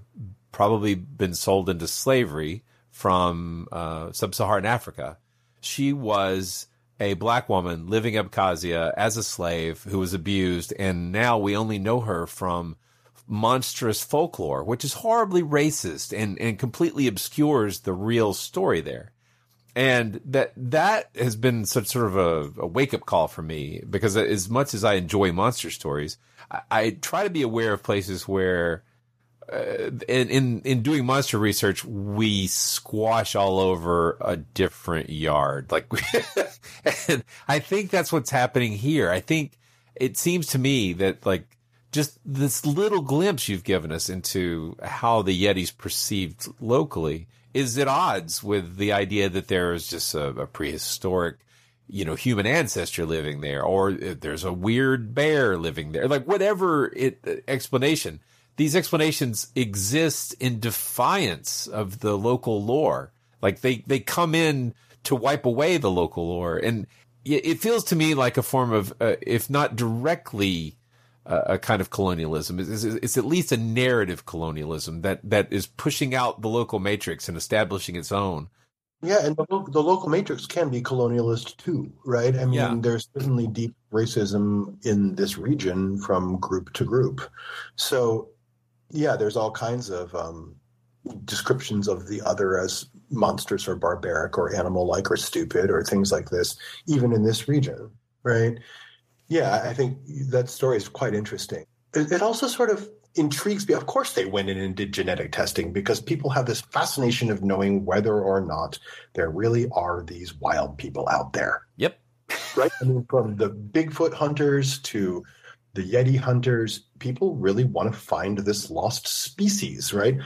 probably been sold into slavery from uh, sub-saharan africa. She was a black woman living in Abkhazia as a slave who was abused, and now we only know her from monstrous folklore, which is horribly racist and, and completely obscures the real story there. And that that has been such sort of a, a wake up call for me because as much as I enjoy monster stories, I, I try to be aware of places where Uh, in, in in doing monster research, we squash all over a different yard. Like, and I think that's what's happening here. I think it seems to me that like just this little glimpse you've given us into how the Yeti's perceived locally is at odds with the idea that there is just a, a prehistoric you know, human ancestor living there, or there's a weird bear living there, like whatever it explanation these explanations exist in defiance of the local lore. Like they, they come in to wipe away the local lore. And it feels to me like a form of, uh, if not directly uh, a kind of colonialism, it's, it's, at least a narrative colonialism that, that is pushing out the local matrix and establishing its own. Yeah, and the, the local matrix can be colonialist too, right? I mean, Yeah. there's certainly deep racism in this region from group to group. So, yeah, there's all kinds of um, descriptions of the other as monstrous or barbaric or animal like or stupid or things like this, even in this region, right? Yeah, I think that story is quite interesting. It, it also sort of intrigues me. Of course, they went in and did genetic testing because people have this fascination of knowing whether or not there really are these wild people out there. Yep. Right? I mean, from the Bigfoot hunters to the Yeti hunters, people really want to find this lost species, right?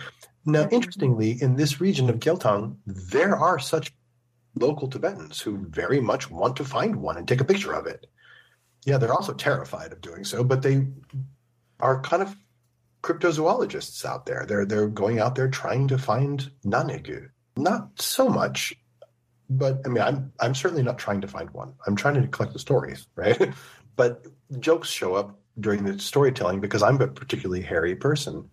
Now, interestingly, in this region of Gyalthang, there are such local Tibetans who very much want to find one and take a picture of it. Yeah, they're also terrified of doing so, but they are kind of cryptozoologists out there. They're they're going out there trying to find Nanegu. Not so much, but I mean, I'm I'm certainly not trying to find one. I'm trying to collect the stories, right? but jokes show up during the storytelling because I'm a particularly hairy person,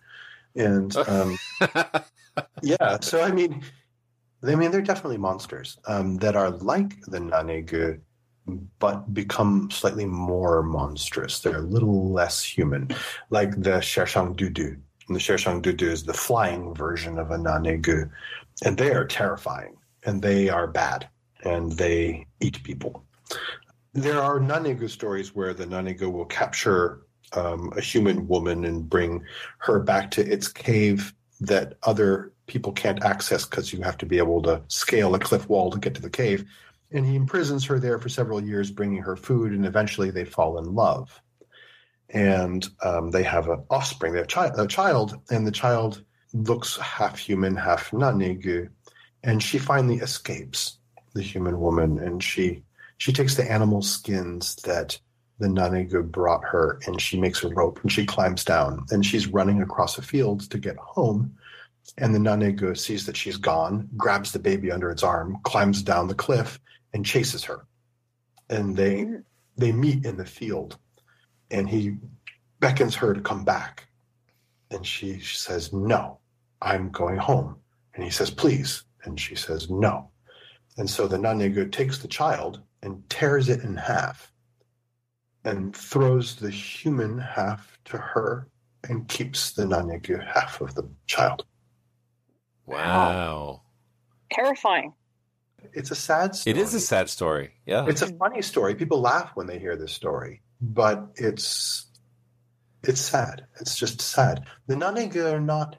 and um, yeah. So I mean, I mean, they're definitely monsters um, that are like the Nanegu, but become slightly more monstrous. They're a little less human, like the Shershang Dudu. And the Shershang Dudu is the flying version of a Nanegu, and they are terrifying, and they are bad, and they eat people. There are Nanegu stories where the Nanegu will capture um, a human woman and bring her back to its cave that other people can't access because you have to be able to scale a cliff wall to get to the cave. And he imprisons her there for several years, bringing her food, and eventually they fall in love. And um, they have an offspring, they have chi- a child, and the child looks half human, half Nanegu. And she finally escapes the human woman, and she she takes the animal skins that the Nanegu brought her, and she makes a rope, and she climbs down, and she's running across a field to get home. And the Nanegu sees that she's gone, grabs the baby under its arm, climbs down the cliff, and chases her. And they mm-hmm. they meet in the field, and he beckons her to come back. And she says, No, I'm going home. And he says, Please. And she says, No. And so the Nanegu takes the child and tears it in half and throws the human half to her and keeps the Nanegu half of the child. Wow. Terrifying. It's a sad story. It is a sad story. Yeah. It's a funny story. People laugh when they hear this story, but it's it's sad. It's just sad. The Nanega are not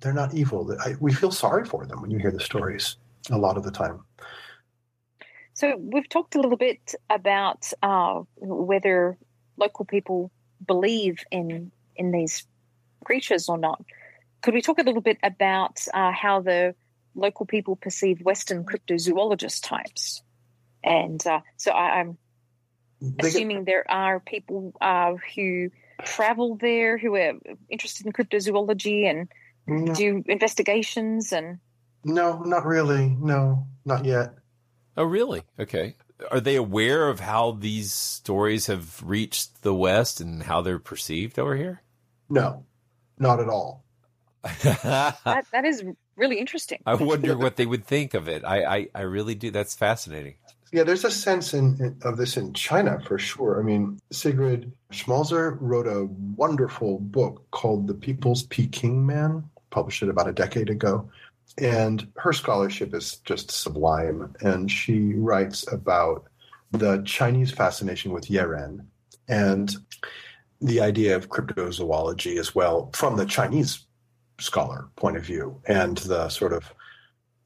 they're not evil. I, we feel sorry for them when you hear the stories a lot of the time. So we've talked a little bit about uh, whether local people believe in in these creatures or not. Could we talk a little bit about uh, how the local people perceive Western cryptozoologist types? And uh, so I, get- assuming there are people uh, who travel there who are interested in cryptozoology and No. do investigations and No, not really. No, not yet. Oh, really? Okay. Are they aware of how these stories have reached the West and how they're perceived over here? No, not at all. that, that is really interesting. I wonder what they would think of it. I, I, I really do. That's fascinating. Yeah, there's a sense in, in, of this in China for sure. I mean, Sigrid Schmalzer wrote a wonderful book called The People's Peking Man, published it about a decade ago. And her scholarship is just sublime. And she writes about the Chinese fascination with Yeren and the idea of cryptozoology as well from the Chinese scholar point of view and the sort of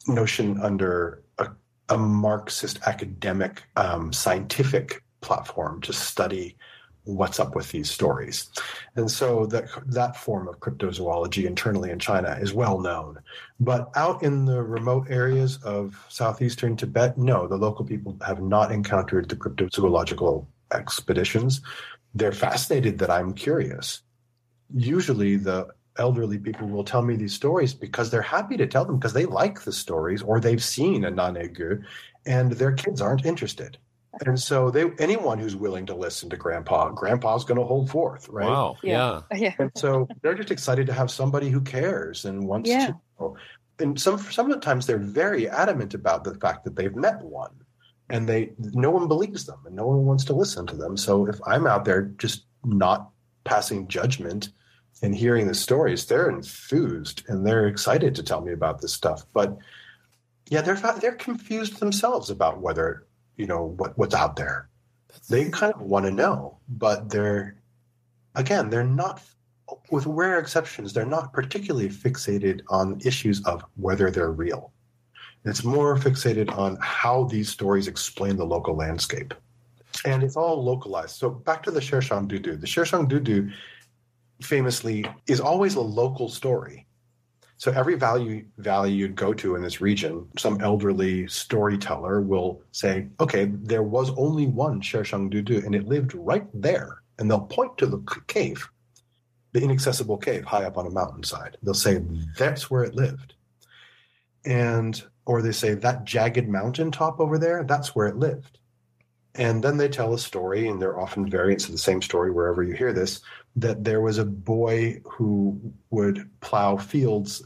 notion under a, a Marxist academic um, scientific platform to study what's up with these stories. And so that that form of cryptozoology internally in China is well known. But out in the remote areas of southeastern Tibet, no, the local people have not encountered the cryptozoological expeditions. They're fascinated that I'm curious. Usually the elderly people will tell me these stories because they're happy to tell them because they like the stories or they've seen a nanegu and their kids aren't interested. And so they anyone who's willing to listen to grandpa, grandpa's going to hold forth, right? Wow. Yeah. Yeah. And so they're just excited to have somebody who cares and wants Yeah. to know. and some sometimes they're very adamant about the fact that they've met one, and they no one believes them, and no one wants to listen to them. So if I'm out there just not passing judgment and hearing the stories, they're enthused and they're excited to tell me about this stuff. But yeah, they're they're confused themselves about whether you know what what's out there. They kind of want to know, but they're again they're not with rare exceptions, they're not particularly fixated on issues of whether they're real. It's more fixated on how these stories explain the local landscape. And it's all localized. So back to the Shershang Dudu. The Shershang Dudu famously is always a local story. So every valley valley you'd go to in this region, some elderly storyteller will say, "Okay, there was only one Shershang Dudu, and it lived right there." And they'll point to the cave the inaccessible cave high up on a mountainside. They'll say that's where it lived. And or they say that jagged mountain top over there, that's where it lived. And then they tell a story, and they're often variants of the same story wherever you hear this, that there was a boy who would plow fields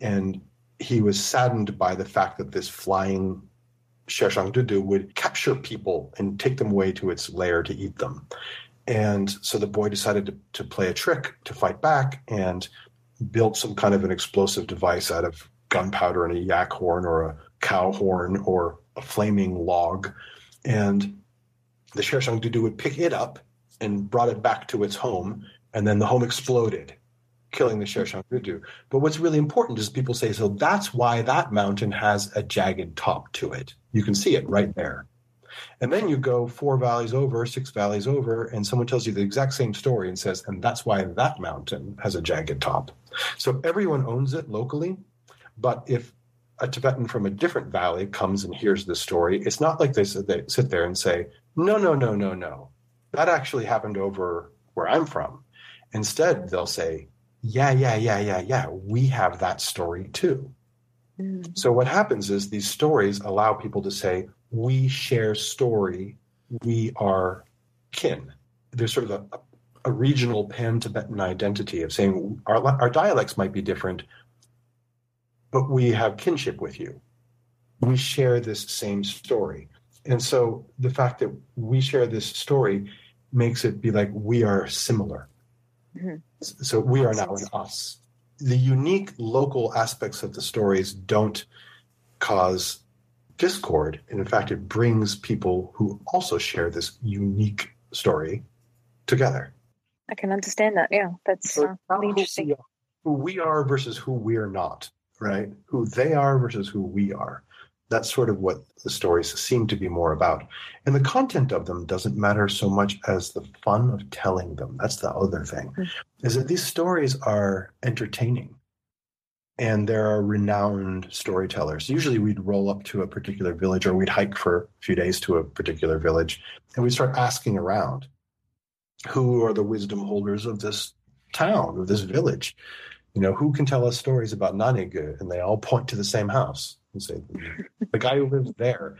and he was saddened by the fact that this flying Shershang Dudu would capture people and take them away to its lair to eat them. And so the boy decided to, to play a trick to fight back and built some kind of an explosive device out of gunpowder and a yak horn or a cow horn or a flaming log. And the Shershang Dudu would pick it up and brought it back to its home. And then the home exploded, killing the Shershang Dudu. But what's really important is people say, so that's why that mountain has a jagged top to it. You can see it right there. And then you go four valleys over, six valleys over, and someone tells you the exact same story and says, and that's why that mountain has a jagged top. So everyone owns it locally. But if a Tibetan from a different valley comes and hears the story, it's not like they sit there and say, no, no, no, no, no. That actually happened over where I'm from. Instead, they'll say, yeah, yeah, yeah, yeah, yeah, we have that story too. Mm. So what happens is these stories allow people to say, we share story, we are kin. There's sort of a, a regional pan Tibetan identity of saying our, our dialects might be different, but we have kinship with you. We share this same story. And so the fact that we share this story makes it be like we are similar. Mm-hmm. So we are now an us. The unique local aspects of the stories don't cause discord. And in fact, it brings people who also share this unique story together. I can understand that. Yeah, that's so uh, really interesting. Who we are versus who we're not, right? Who they are versus who we are. That's sort of what the stories seem to be more about. And the content of them doesn't matter so much as the fun of telling them. That's the other thing, mm-hmm. is that these stories are entertaining and there are renowned storytellers. Usually we'd roll up to a particular village or we'd hike for a few days to a particular village and we'd start asking around who are the wisdom holders of this town, of this village? You know, who can tell us stories about Nanegu? And they all point to the same house say, the guy who lives there.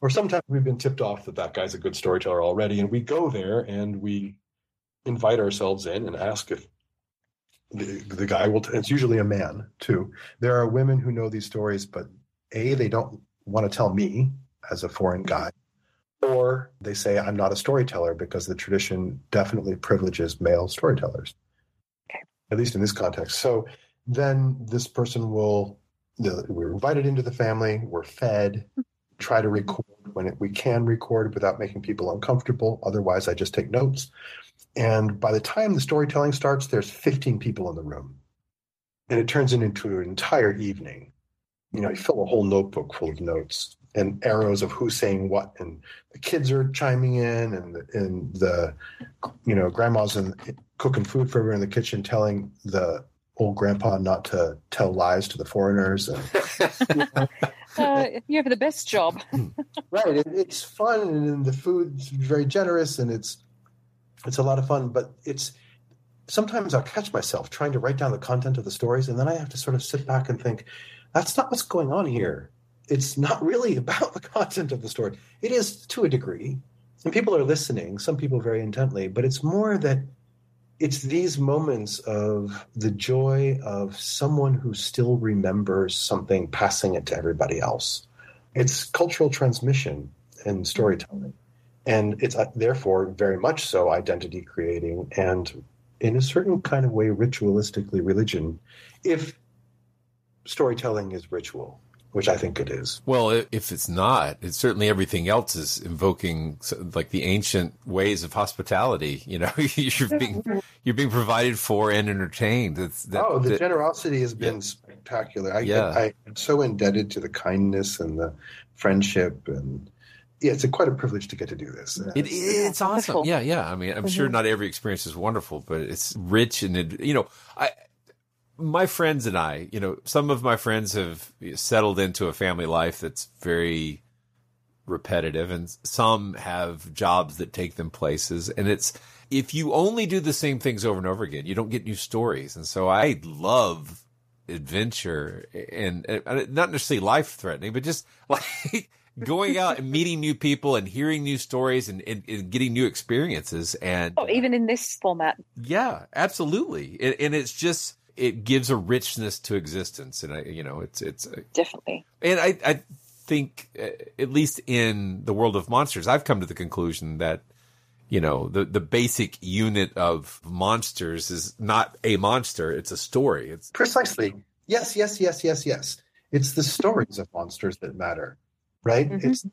Or sometimes we've been tipped off that that guy's a good storyteller already. And we go there and we invite ourselves in and ask if the, the guy will, it's usually a man too. There are women who know these stories, but A, they don't want to tell me as a foreign mm-hmm. guy, or they say I'm not a storyteller because the tradition definitely privileges male storytellers, okay. at least in this context. So then this person will, we're invited into the family, we're fed, try to mm-hmm. record when it, we can record without making people uncomfortable. Otherwise, I just take notes. And by the time the storytelling starts, there's 15 people in the room. And it turns into an entire evening. You know, you fill a whole notebook full of notes and arrows of who's saying what. And the kids are chiming in and the, and the you know, grandma's in, cooking food for everyone in the kitchen, telling the old grandpa not to tell lies to the foreigners. And, you, know, uh, you have the best job. right. It, it's fun and the food's very generous and it's it's a lot of fun, but it's sometimes I'll catch myself trying to write down the content of the stories, and then I have to sort of sit back and think, that's not what's going on here. It's not really about the content of the story. It is to a degree, and people are listening, some people very intently, but it's more that it's these moments of the joy of someone who still remembers something, passing it to everybody else. It's cultural transmission and storytelling. And it's uh, therefore very much so identity creating and, in a certain kind of way, ritualistically religion, if storytelling is ritual which I think it is. Well, if it's not, it's certainly everything else is invoking like the ancient ways of hospitality. You know, you're being you're being provided for and entertained. It's that, oh, the that, generosity has been yeah. spectacular. I, yeah. I, I'm so indebted to the kindness and the friendship and yeah, it's a, quite a privilege to get to do this. It, it's, it's awesome. Yeah, yeah. I mean, I'm mm-hmm. sure not every experience is wonderful, but it's rich and it, you know, I my friends and I, you know, some of my friends have settled into a family life that's very repetitive and some have jobs that take them places. And it's if you only do the same things over and over again you don't get new stories. And so i love adventure and, and not necessarily life threatening but just like going out and meeting new people and hearing new stories and, and, and, getting new experiences. And oh even in this format. Yeah absolutely. And, and it's just it gives a richness to existence, and I, you know, it's it's definitely. And I, I think, uh, at least in the world of monsters, I've come to the conclusion that you know the the basic unit of monsters is not a monster; it's a story. It's precisely yes, yes, yes, yes, yes. It's the stories of monsters that matter, right? Mm-hmm. It's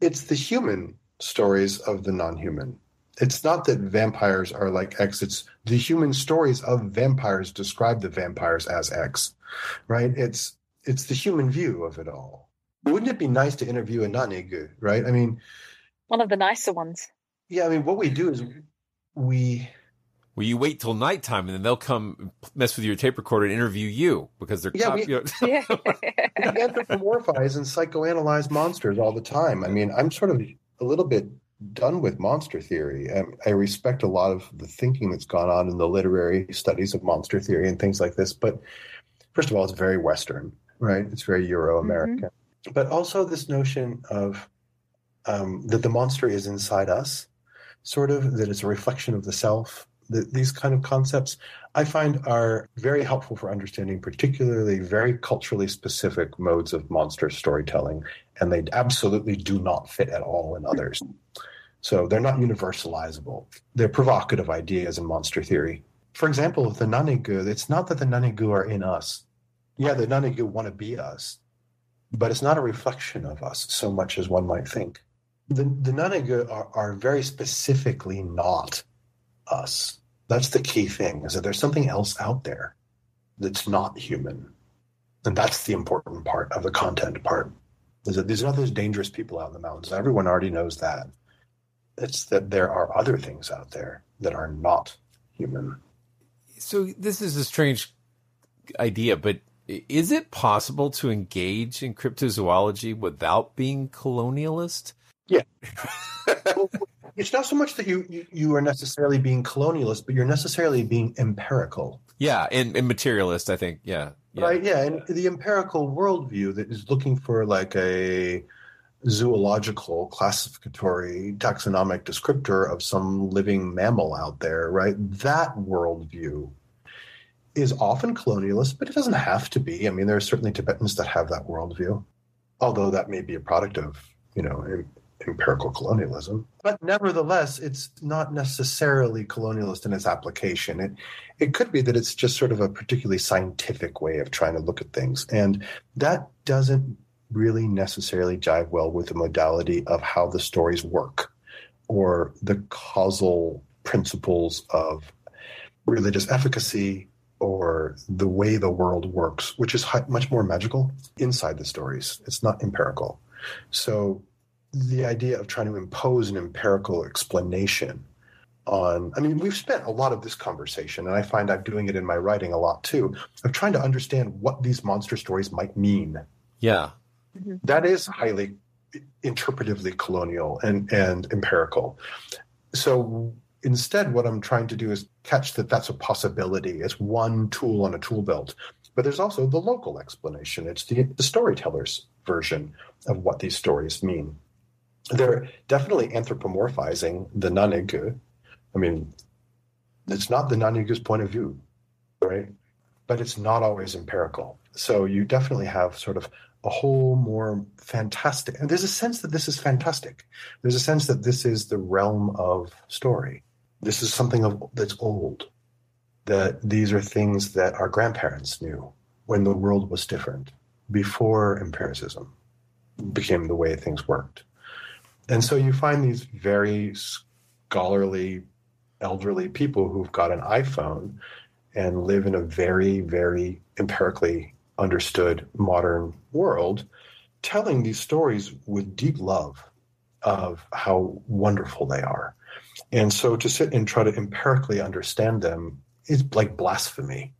it's the human stories of the non-human it's not that vampires are like X. It's the human stories of vampires describe the vampires as X, right? It's it's the human view of it all. Wouldn't it be nice to interview a Nanegu, right? I mean, one of the nicer ones. Yeah, I mean, what we do is we. Well, you wait till nighttime, and then they'll come mess with your tape recorder and interview you because they're yeah, cop- we, you know. yeah. we anthropomorphize and psychoanalyze monsters all the time. I mean, I'm sort of a little bit done with monster theory. and I respect a lot of the thinking that's gone on in the literary studies of monster theory and things like this. But first of all, it's very Western, right? It's very Euro American. Mm-hmm. But also this notion of um, that the monster is inside us, sort of, that it's a reflection of the self. That these kind of concepts I find are very helpful for understanding, particularly very culturally specific modes of monster storytelling, and they absolutely do not fit at all in others. So they're not universalizable. They're provocative ideas in monster theory. For example, the Nanegu, it's not that the Nanegu are in us. Yeah, the Nanegu want to be us, but it's not a reflection of us so much as one might think. The, the Nanegu are, are very specifically not us. That's the key thing, is that there's something else out there that's not human. And that's the important part of the content part. Is that these are not those dangerous people out in the mountains. Everyone already knows that. It's that there are other things out there that are not human. So this is a strange idea, but is it possible to engage in cryptozoology without being colonialist? Yeah. it's not so much that you, you, you are necessarily being colonialist, but you're necessarily being empirical. Yeah, and, and materialist, I think. Yeah, yeah. Right. Yeah, and the empirical worldview that is looking for like a zoological classificatory taxonomic descriptor of some living mammal out there, right? That worldview is often colonialist, but it doesn't have to be. I mean, there are certainly Tibetans that have that worldview, although that may be a product of, you know, empirical colonialism. But nevertheless, it's not necessarily colonialist in its application. It it could be that it's just sort of a particularly scientific way of trying to look at things. And that doesn't really necessarily jive well with the modality of how the stories work or the causal principles of religious efficacy or the way the world works, which is much more magical inside the stories. It's not empirical. So the idea of trying to impose an empirical explanation on i mean we've spent a lot of this conversation and i find i'm doing it in my writing a lot too of trying to understand what these monster stories might mean. Yeah. Mm-hmm. that is highly interpretively colonial and and empirical. So instead what i'm trying to do is catch that that's a possibility. It's one tool on a tool belt but there's also the local explanation. It's the, the storyteller's version of what these stories mean they're definitely anthropomorphizing the Nanegu. I mean, It's not the Nanegu's point of view, right? But it's not always empirical. So you definitely have sort of a whole more fantastic, and there's a sense that this is fantastic. There's a sense that this is the realm of story. This is something of, that's old. That these are things that our grandparents knew when the world was different, before empiricism became the way things worked. And so you find these very scholarly, elderly people who've got an iPhone and live in a very, very empirically understood modern world telling these stories with deep love of how wonderful they are. And so to sit and try to empirically understand them is like blasphemy.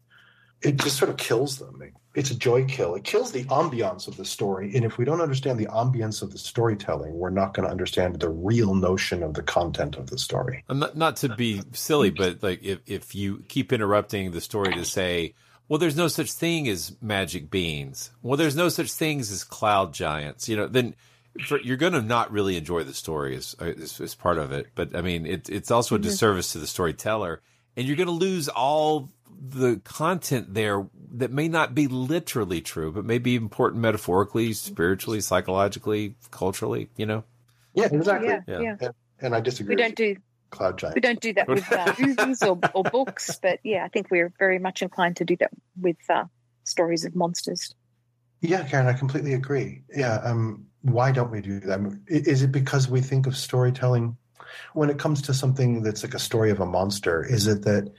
It just sort of kills them. It's a joy kill. It kills the ambiance of the story. And if we don't understand the ambience of the storytelling, we're not going to understand the real notion of the content of the story. Not, not to be silly, but like if, if you keep interrupting the story to say, well, there's no such thing as magic beans. Well, there's no such things as cloud giants. You know, then for, you're going to not really enjoy the story as, as, as part of it. But I mean, it, it's also a mm-hmm. disservice to the storyteller, and you're going to lose all the content there that may not be literally true, but may be important metaphorically, spiritually, psychologically, culturally. You know. Yeah, exactly. Yeah, yeah. And, and I disagree. We don't do cloud giants. We don't do that with uh, movies or, or, books, but yeah, I think we're very much inclined to do that with uh, stories of monsters. Yeah, Karen, I completely agree. Yeah, um, why don't we do that? Is it because we think of storytelling when it comes to something that's like a story of a monster? Is it that,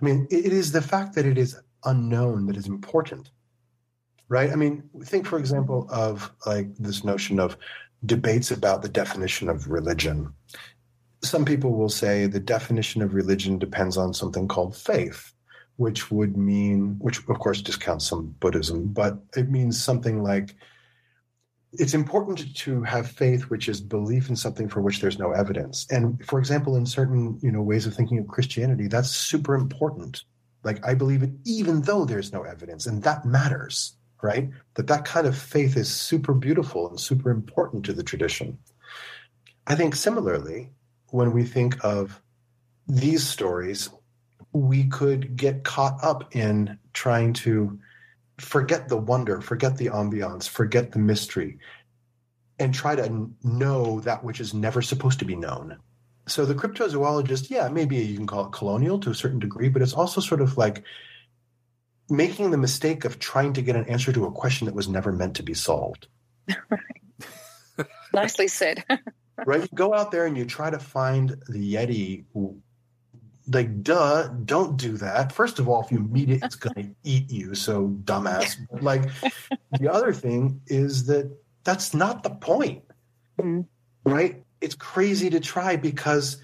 I mean, it is the fact that it is unknown that is important, right? I mean, think, for example, of like this notion of debates about the definition of religion some people will say the definition of religion depends on something called faith, which would mean, which of course discounts some Buddhism, but it means something like it's important to have faith, which is belief in something for which there's no evidence. And for example, in certain you know ways of thinking of Christianity, that's super important. Like I believe it, even though there's no evidence, and that matters, right? That that kind of faith is super beautiful and super important to the tradition. I think similarly, when we think of these stories, we could get caught up in trying to forget the wonder, forget the ambiance, forget the mystery, and try to know that which is never supposed to be known. So the cryptozoologist, yeah, maybe you can call it colonial to a certain degree, but it's also sort of like making the mistake of trying to get an answer to a question that was never meant to be solved. Nicely said. right? You go out there and you try to find the Yeti. Like, duh, don't do that. First of all, if you meet it, it's going to eat you. So, dumbass. like, the other thing is that that's not the point, mm-hmm. right? It's crazy to try because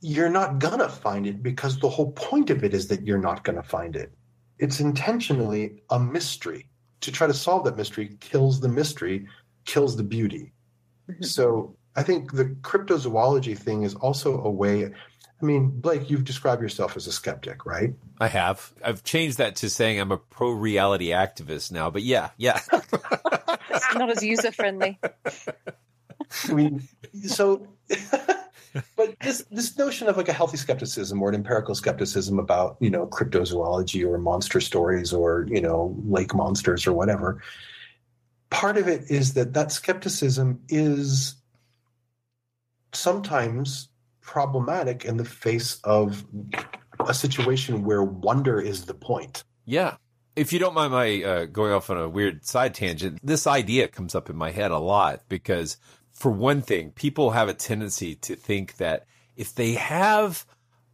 you're not going to find it because the whole point of it is that you're not going to find it. It's intentionally a mystery. To try to solve that mystery kills the mystery, kills the beauty. Mm-hmm. So I think the cryptozoology thing is also a way. I mean, Blake, you've described yourself as a skeptic, right? I have. I've changed that to saying I'm a pro reality activist now, but yeah, yeah. it's not as user friendly. I mean, so, but this this notion of like a healthy skepticism or an empirical skepticism about you know cryptozoology or monster stories or you know lake monsters or whatever, part of it is that that skepticism is sometimes problematic in the face of a situation where wonder is the point. Yeah. If you don't mind my uh, going off on a weird side tangent, this idea comes up in my head a lot because, for one thing, people have a tendency to think that if they have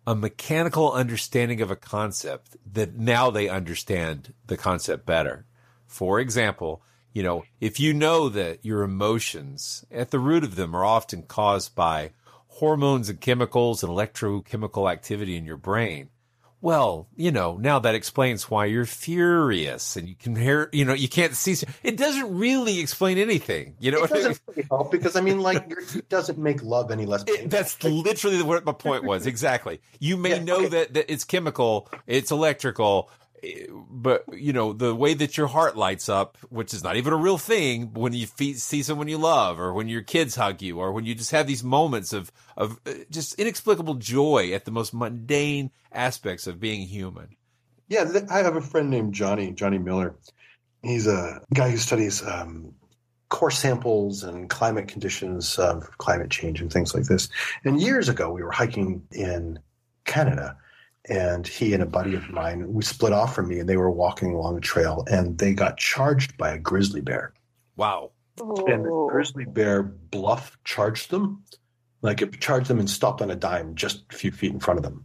a mechanical understanding of a concept, that now they understand the concept better. For example, you know, if you know that your emotions at the root of them are often caused by hormones and chemicals and electrochemical activity in your brain, well, you know, now that explains why you're furious and you can hear, you know, you can't see. It doesn't really explain anything, you know. It doesn't really help because I mean, like, it doesn't make love any less. It, that's literally what my point was. Exactly. You may yeah, know okay. that, that it's chemical, it's electrical, but you know the way that your heart lights up, which is not even a real thing, when you see someone you love, or when your kids hug you, or when you just have these moments of of uh, just inexplicable joy at the most mundane aspects of being human. Yeah, I have a friend named Johnny Johnny Miller. He's a guy who studies um, core samples and climate conditions of climate change and things like this. And years ago, we were hiking in Canada and he and a buddy of mine we split off from me and they were walking along a trail and they got charged by a grizzly bear. Wow. Oh. And the grizzly bear bluff charged them like it charged them and stopped on a dime just a few feet in front of them.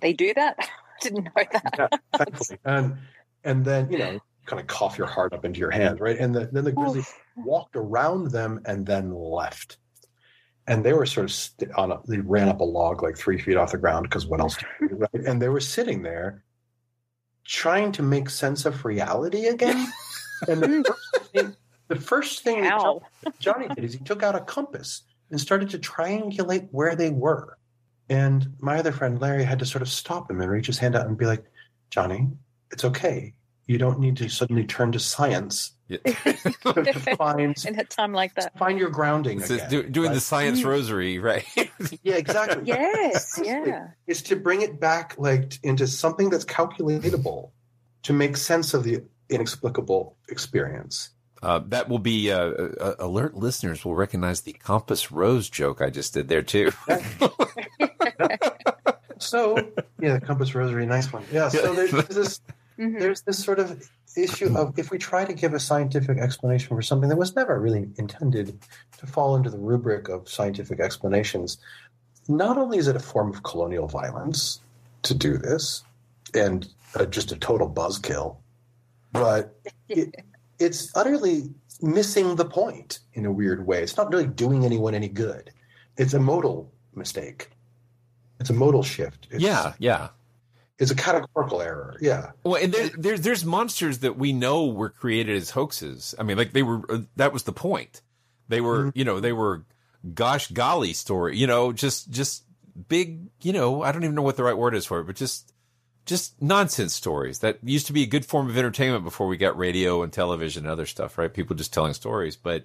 They do that? I didn't know that. Yeah, thankfully. and and then you know kind of cough your heart up into your hand right? And the, then the grizzly walked around them and then left and they were sort of st- on a, they ran up a log like three feet off the ground because what else do do, right? and they were sitting there trying to make sense of reality again. And the first thing, the first thing that johnny did is he took out a compass and started to triangulate where they were. And my other friend larry had to sort of stop him and reach his hand out and be like johnny it's okay you don't need to suddenly turn to science yeah. to find in a time like that. Find your grounding. It's again, do, doing right? the science rosary, right? yeah, exactly. Yes, yeah. Is to bring it back like into something that's calculatable to make sense of the inexplicable experience. Uh, that will be uh, uh, alert listeners will recognize the compass rose joke I just did there too. so yeah, the compass rosary, nice one. Yeah. So there's, there's this mm-hmm. there's this sort of issue of if we try to give a scientific explanation for something that was never really intended to fall into the rubric of scientific explanations, not only is it a form of colonial violence to do this and uh, just a total buzzkill, but it, it's utterly missing the point in a weird way. It's not really doing anyone any good. It's a modal mistake. It's a modal shift. It's, yeah, yeah. It's a categorical error. Yeah. Well, and there, there's there's monsters that we know were created as hoaxes. I mean, like they were. Uh, that was the point. They were, mm-hmm. you know, they were, gosh golly story. You know, just just big. You know, I don't even know what the right word is for it, but just just nonsense stories that used to be a good form of entertainment before we got radio and television and other stuff. Right? People just telling stories, but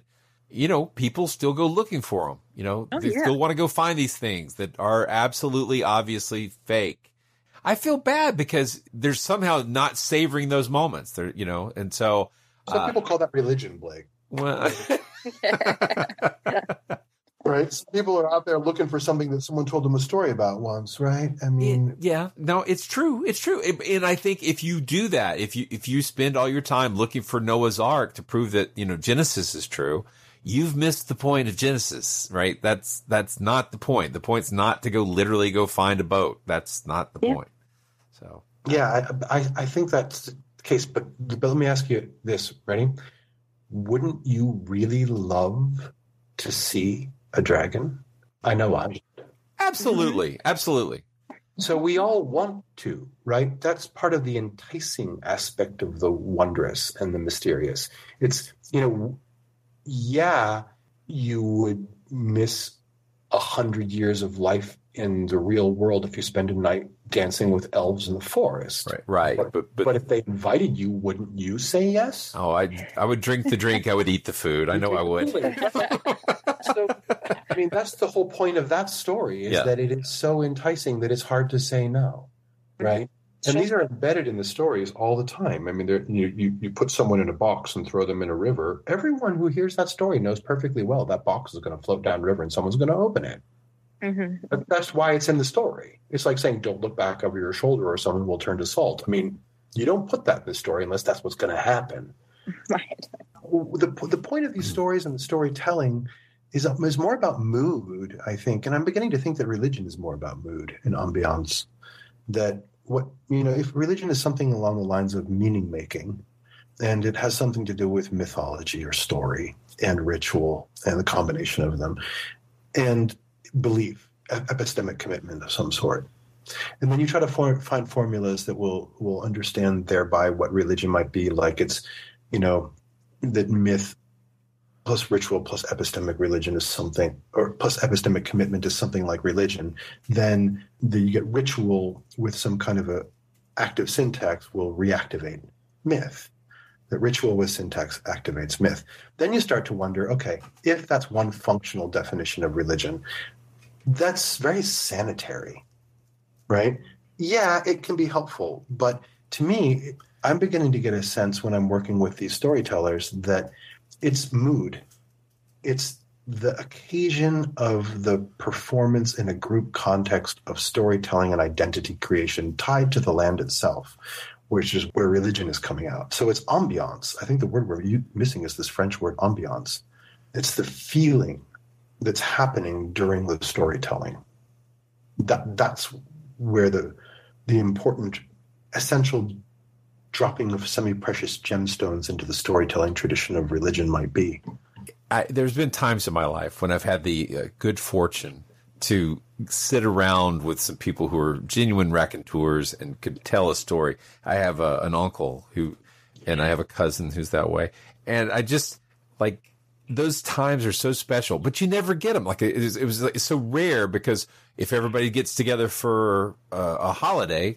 you know, people still go looking for them. You know, oh, they yeah. still want to go find these things that are absolutely obviously fake. I feel bad because they're somehow not savoring those moments. They're, you know, and so some uh, people call that religion, Blake. Well, right? Some people are out there looking for something that someone told them a story about once, right? I mean, it, yeah, no, it's true, it's true, and I think if you do that, if you if you spend all your time looking for Noah's Ark to prove that you know Genesis is true, you've missed the point of Genesis, right? That's that's not the point. The point's not to go literally go find a boat. That's not the yeah. point. So yeah, um, I, I, I think that's the case. But but let me ask you this: Ready? Wouldn't you really love to see a dragon? I know I. Absolutely, absolutely. So we all want to, right? That's part of the enticing aspect of the wondrous and the mysterious. It's you know yeah, you would miss a hundred years of life in the real world if you spend a night dancing with elves in the forest. Right, right. But, but, but, but if they invited you, wouldn't you say yes? Oh, I I would drink the drink. I would eat the food. I know I would. so, I mean, that's the whole point of that story is Yeah. that it is so enticing that it's hard to say no, right? And these are embedded in the stories all the time. I mean, you, you you put someone in a box and throw them in a river. Everyone who hears that story knows perfectly well that box is going to float down river and someone's going to open it. Mm-hmm. But That's why it's in the story. It's like saying, "Don't look back over your shoulder, or someone will turn to salt." I mean, you don't put that in the story unless that's what's going to happen. Right. The the point of these stories and the storytelling is is more about mood, I think, and I'm beginning to think that religion is more about mood and ambiance. That what you know, if religion is something along the lines of meaning making, and it has something to do with mythology or story and ritual and the combination of them, and belief, epistemic commitment of some sort. And then you try to find formulas that will will understand thereby what religion might be like. It's, you know, that myth plus ritual plus epistemic religion is something, or plus epistemic commitment is something like religion. Then the, you get ritual with some kind of a active syntax will reactivate myth. That ritual with syntax activates myth. Then you start to wonder okay, if that's one functional definition of religion, that's very sanitary, right? Yeah, it can be helpful, but to me, I'm beginning to get a sense when I'm working with these storytellers that it's mood. It's the occasion of the performance in a group context of storytelling and identity creation tied to the land itself, which is where religion is coming out. So it's ambiance. I think the word we're missing is this French word ambiance. It's the feeling that's happening during the storytelling. That that's where the the important essential dropping of semi-precious gemstones into the storytelling tradition of religion might be. I, there's been times in my life when I've had the uh, good fortune to sit around with some people who are genuine raconteurs and could tell a story. I have a, an uncle who, and I have a cousin who's that way, and I just like those times are so special, but you never get them. Like it, was, it was it's so rare because if everybody gets together for uh, a holiday,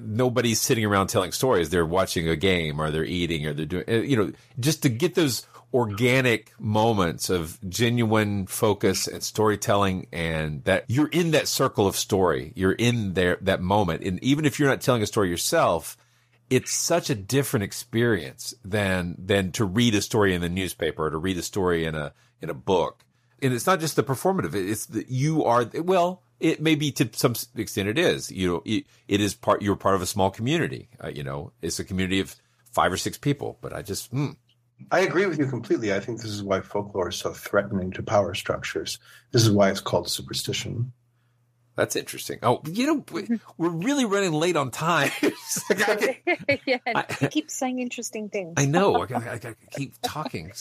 nobody's sitting around telling stories. They're watching a game or they're eating or they're doing, you know, just to get those organic moments of genuine focus and storytelling and that you're in that circle of story. You're in there, that moment. And even if you're not telling a story yourself, it's such a different experience than, than to read a story in the newspaper or to read a story in a, in a book. And it's not just the performative. It's that you are, well, it may be to some extent it is, you know, it, it is part, you're part of a small community. Uh, you know, it's a community of five or six people, but I just, hmm, I agree with you completely. I think this is why folklore is so threatening to power structures. This is why it's called superstition. That's interesting. Oh, you know, mm-hmm. we're really running late on time. like yeah, I, keep saying interesting things. I know. I gotta, I gotta keep talking.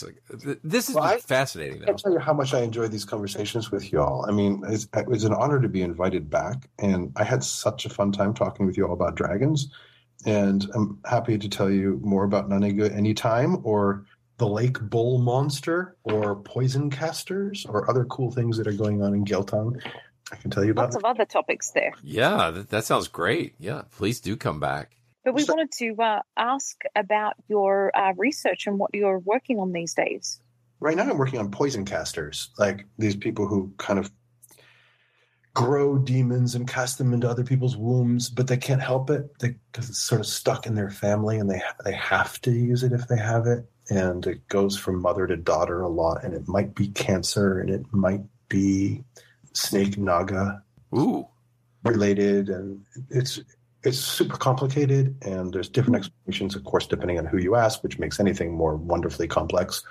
this is well, fascinating. I can't tell you how much I enjoy these conversations with y'all. I mean, it's, it was an honor to be invited back, and I had such a fun time talking with you all about dragons. And I'm happy to tell you more about Nanegu anytime, or the lake bull monster, or poison casters, or other cool things that are going on in Gyalthang. I can tell you about lots of other topics there. Yeah, that, that, sounds great. Yeah, please do come back. But we so, wanted to uh, ask about your uh, research and what you're working on these days. Right now, I'm working on poison casters, like these people who kind of grow demons and cast them into other people's wombs, but they can't help it because it's sort of stuck in their family, and they they have to use it if they have it, and it goes from mother to daughter a lot, and it might be cancer, and it might be snake naga Ooh. related, and it's it's super complicated, and there's different explanations, of course, depending on who you ask, which makes anything more wonderfully complex.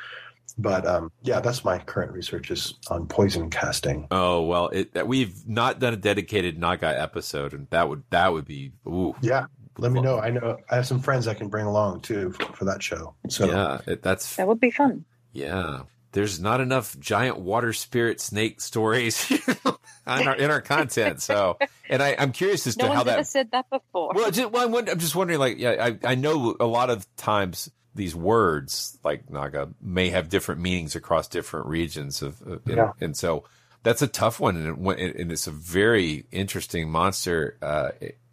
But um, yeah, that's my current research is on poison casting. Oh well, it, we've not done a dedicated Naga episode, and that would that would be ooh. Yeah, let me know. I know I have some friends I can bring along too for, for that show. So yeah, it, that's that would be fun. Yeah, there's not enough giant water spirit snake stories in, our, in our content. So, and I, am curious as no to how that said that before. Well, just, well, I'm, I'm, just wondering. Like, yeah, I, I know a lot of times these words like Naga may have different meanings across different regions of, of yeah. and so that's a tough one, and, and it's a very interesting monster. Uh,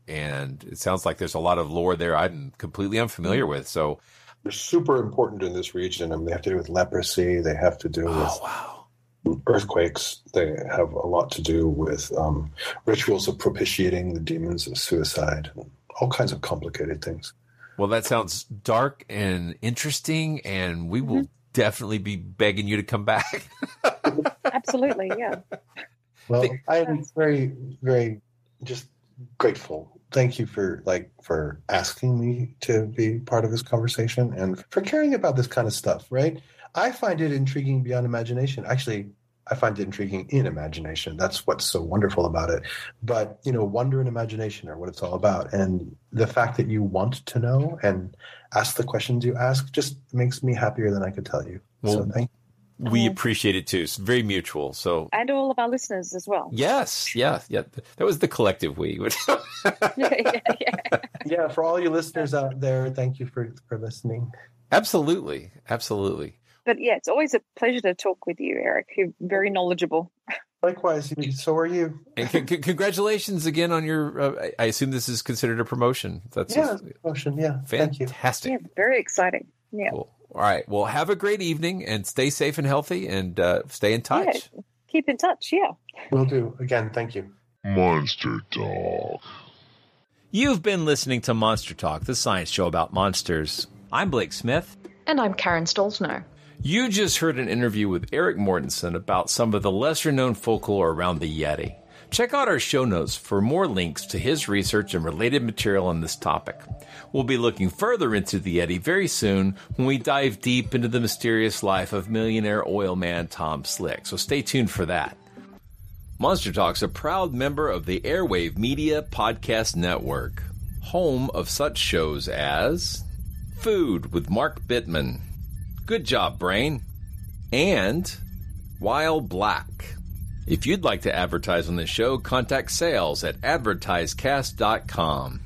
and it sounds like there's a lot of lore there I'm completely unfamiliar with. So they're super important in this region. I mean, they have to do with leprosy. They have to do oh, with wow. earthquakes. They have a lot to do with um, rituals of propitiating the demons of suicide. All kinds of complicated things. Well, that sounds dark and interesting, and we will mm-hmm. definitely be begging you to come back. Absolutely, yeah. Well, I am very, very just grateful thank you for like for asking me to be part of this conversation and for caring about this kind of stuff right? I find it intriguing beyond imagination. Actually i find it intriguing in imagination. That's what's so wonderful about it. But you know wonder and imagination are what it's all about. And the fact that you want to know and ask the questions you ask just makes me happier than i could tell you. Well, so thank we appreciate it too. It's very mutual. So and all of our listeners as well. Yes, yeah, yeah. That was the collective we. yeah, yeah, yeah. yeah, for all you listeners out there, thank you for for listening. Absolutely, absolutely. But yeah, it's always a pleasure to talk with you, Eric. You're very knowledgeable. Likewise, so are you. And c- c- congratulations again on your. Uh, I assume this is considered a promotion. That's yeah, a, promotion. Yeah, fantastic. Yeah, very exciting. Yeah. Cool. All right. Well, have a great evening and stay safe and healthy and uh, stay in touch. Yeah, keep in touch. Yeah. Will do. Again, thank you. Monster Talk. You've been listening to Monster Talk, the science show about monsters. I'm Blake Smith. And I'm Karen Stollznow. You just heard an interview with Eric Mortensen about some of the lesser known folklore around the Yeti. Check out our show notes for more links to his research and related material on this topic. We'll be looking further into the Yeti very soon when we dive deep into the mysterious life of millionaire oil man Tom Slick, so stay tuned for that. Monster Talk's a proud member of the Airwave Media Podcast Network, home of such shows as Food with Mark Bittman, Good job, Brain. And Wild Black. If you'd like to advertise on this show, contact sales at advertisecast.com.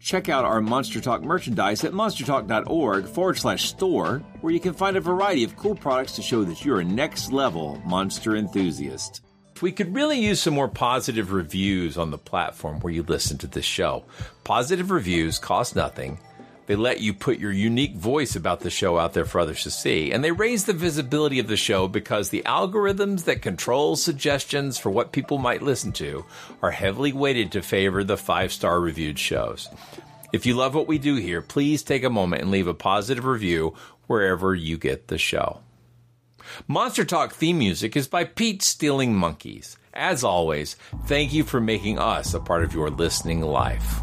Check out our Monster Talk merchandise at monstertalk.org forward slash store, where you can find a variety of cool products to show that you're a next level monster enthusiast. We could really use some more positive reviews on the platform where you listen to this show. Positive reviews cost nothing they let you put your unique voice about the show out there for others to see. And they raise the visibility of the show because the algorithms that control suggestions for what people might listen to are heavily weighted to favor the five star reviewed shows. If you love what we do here, please take a moment and leave a positive review wherever you get the show. Monster Talk theme music is by Pete Stealing Monkeys. As always, thank you for making us a part of your listening life.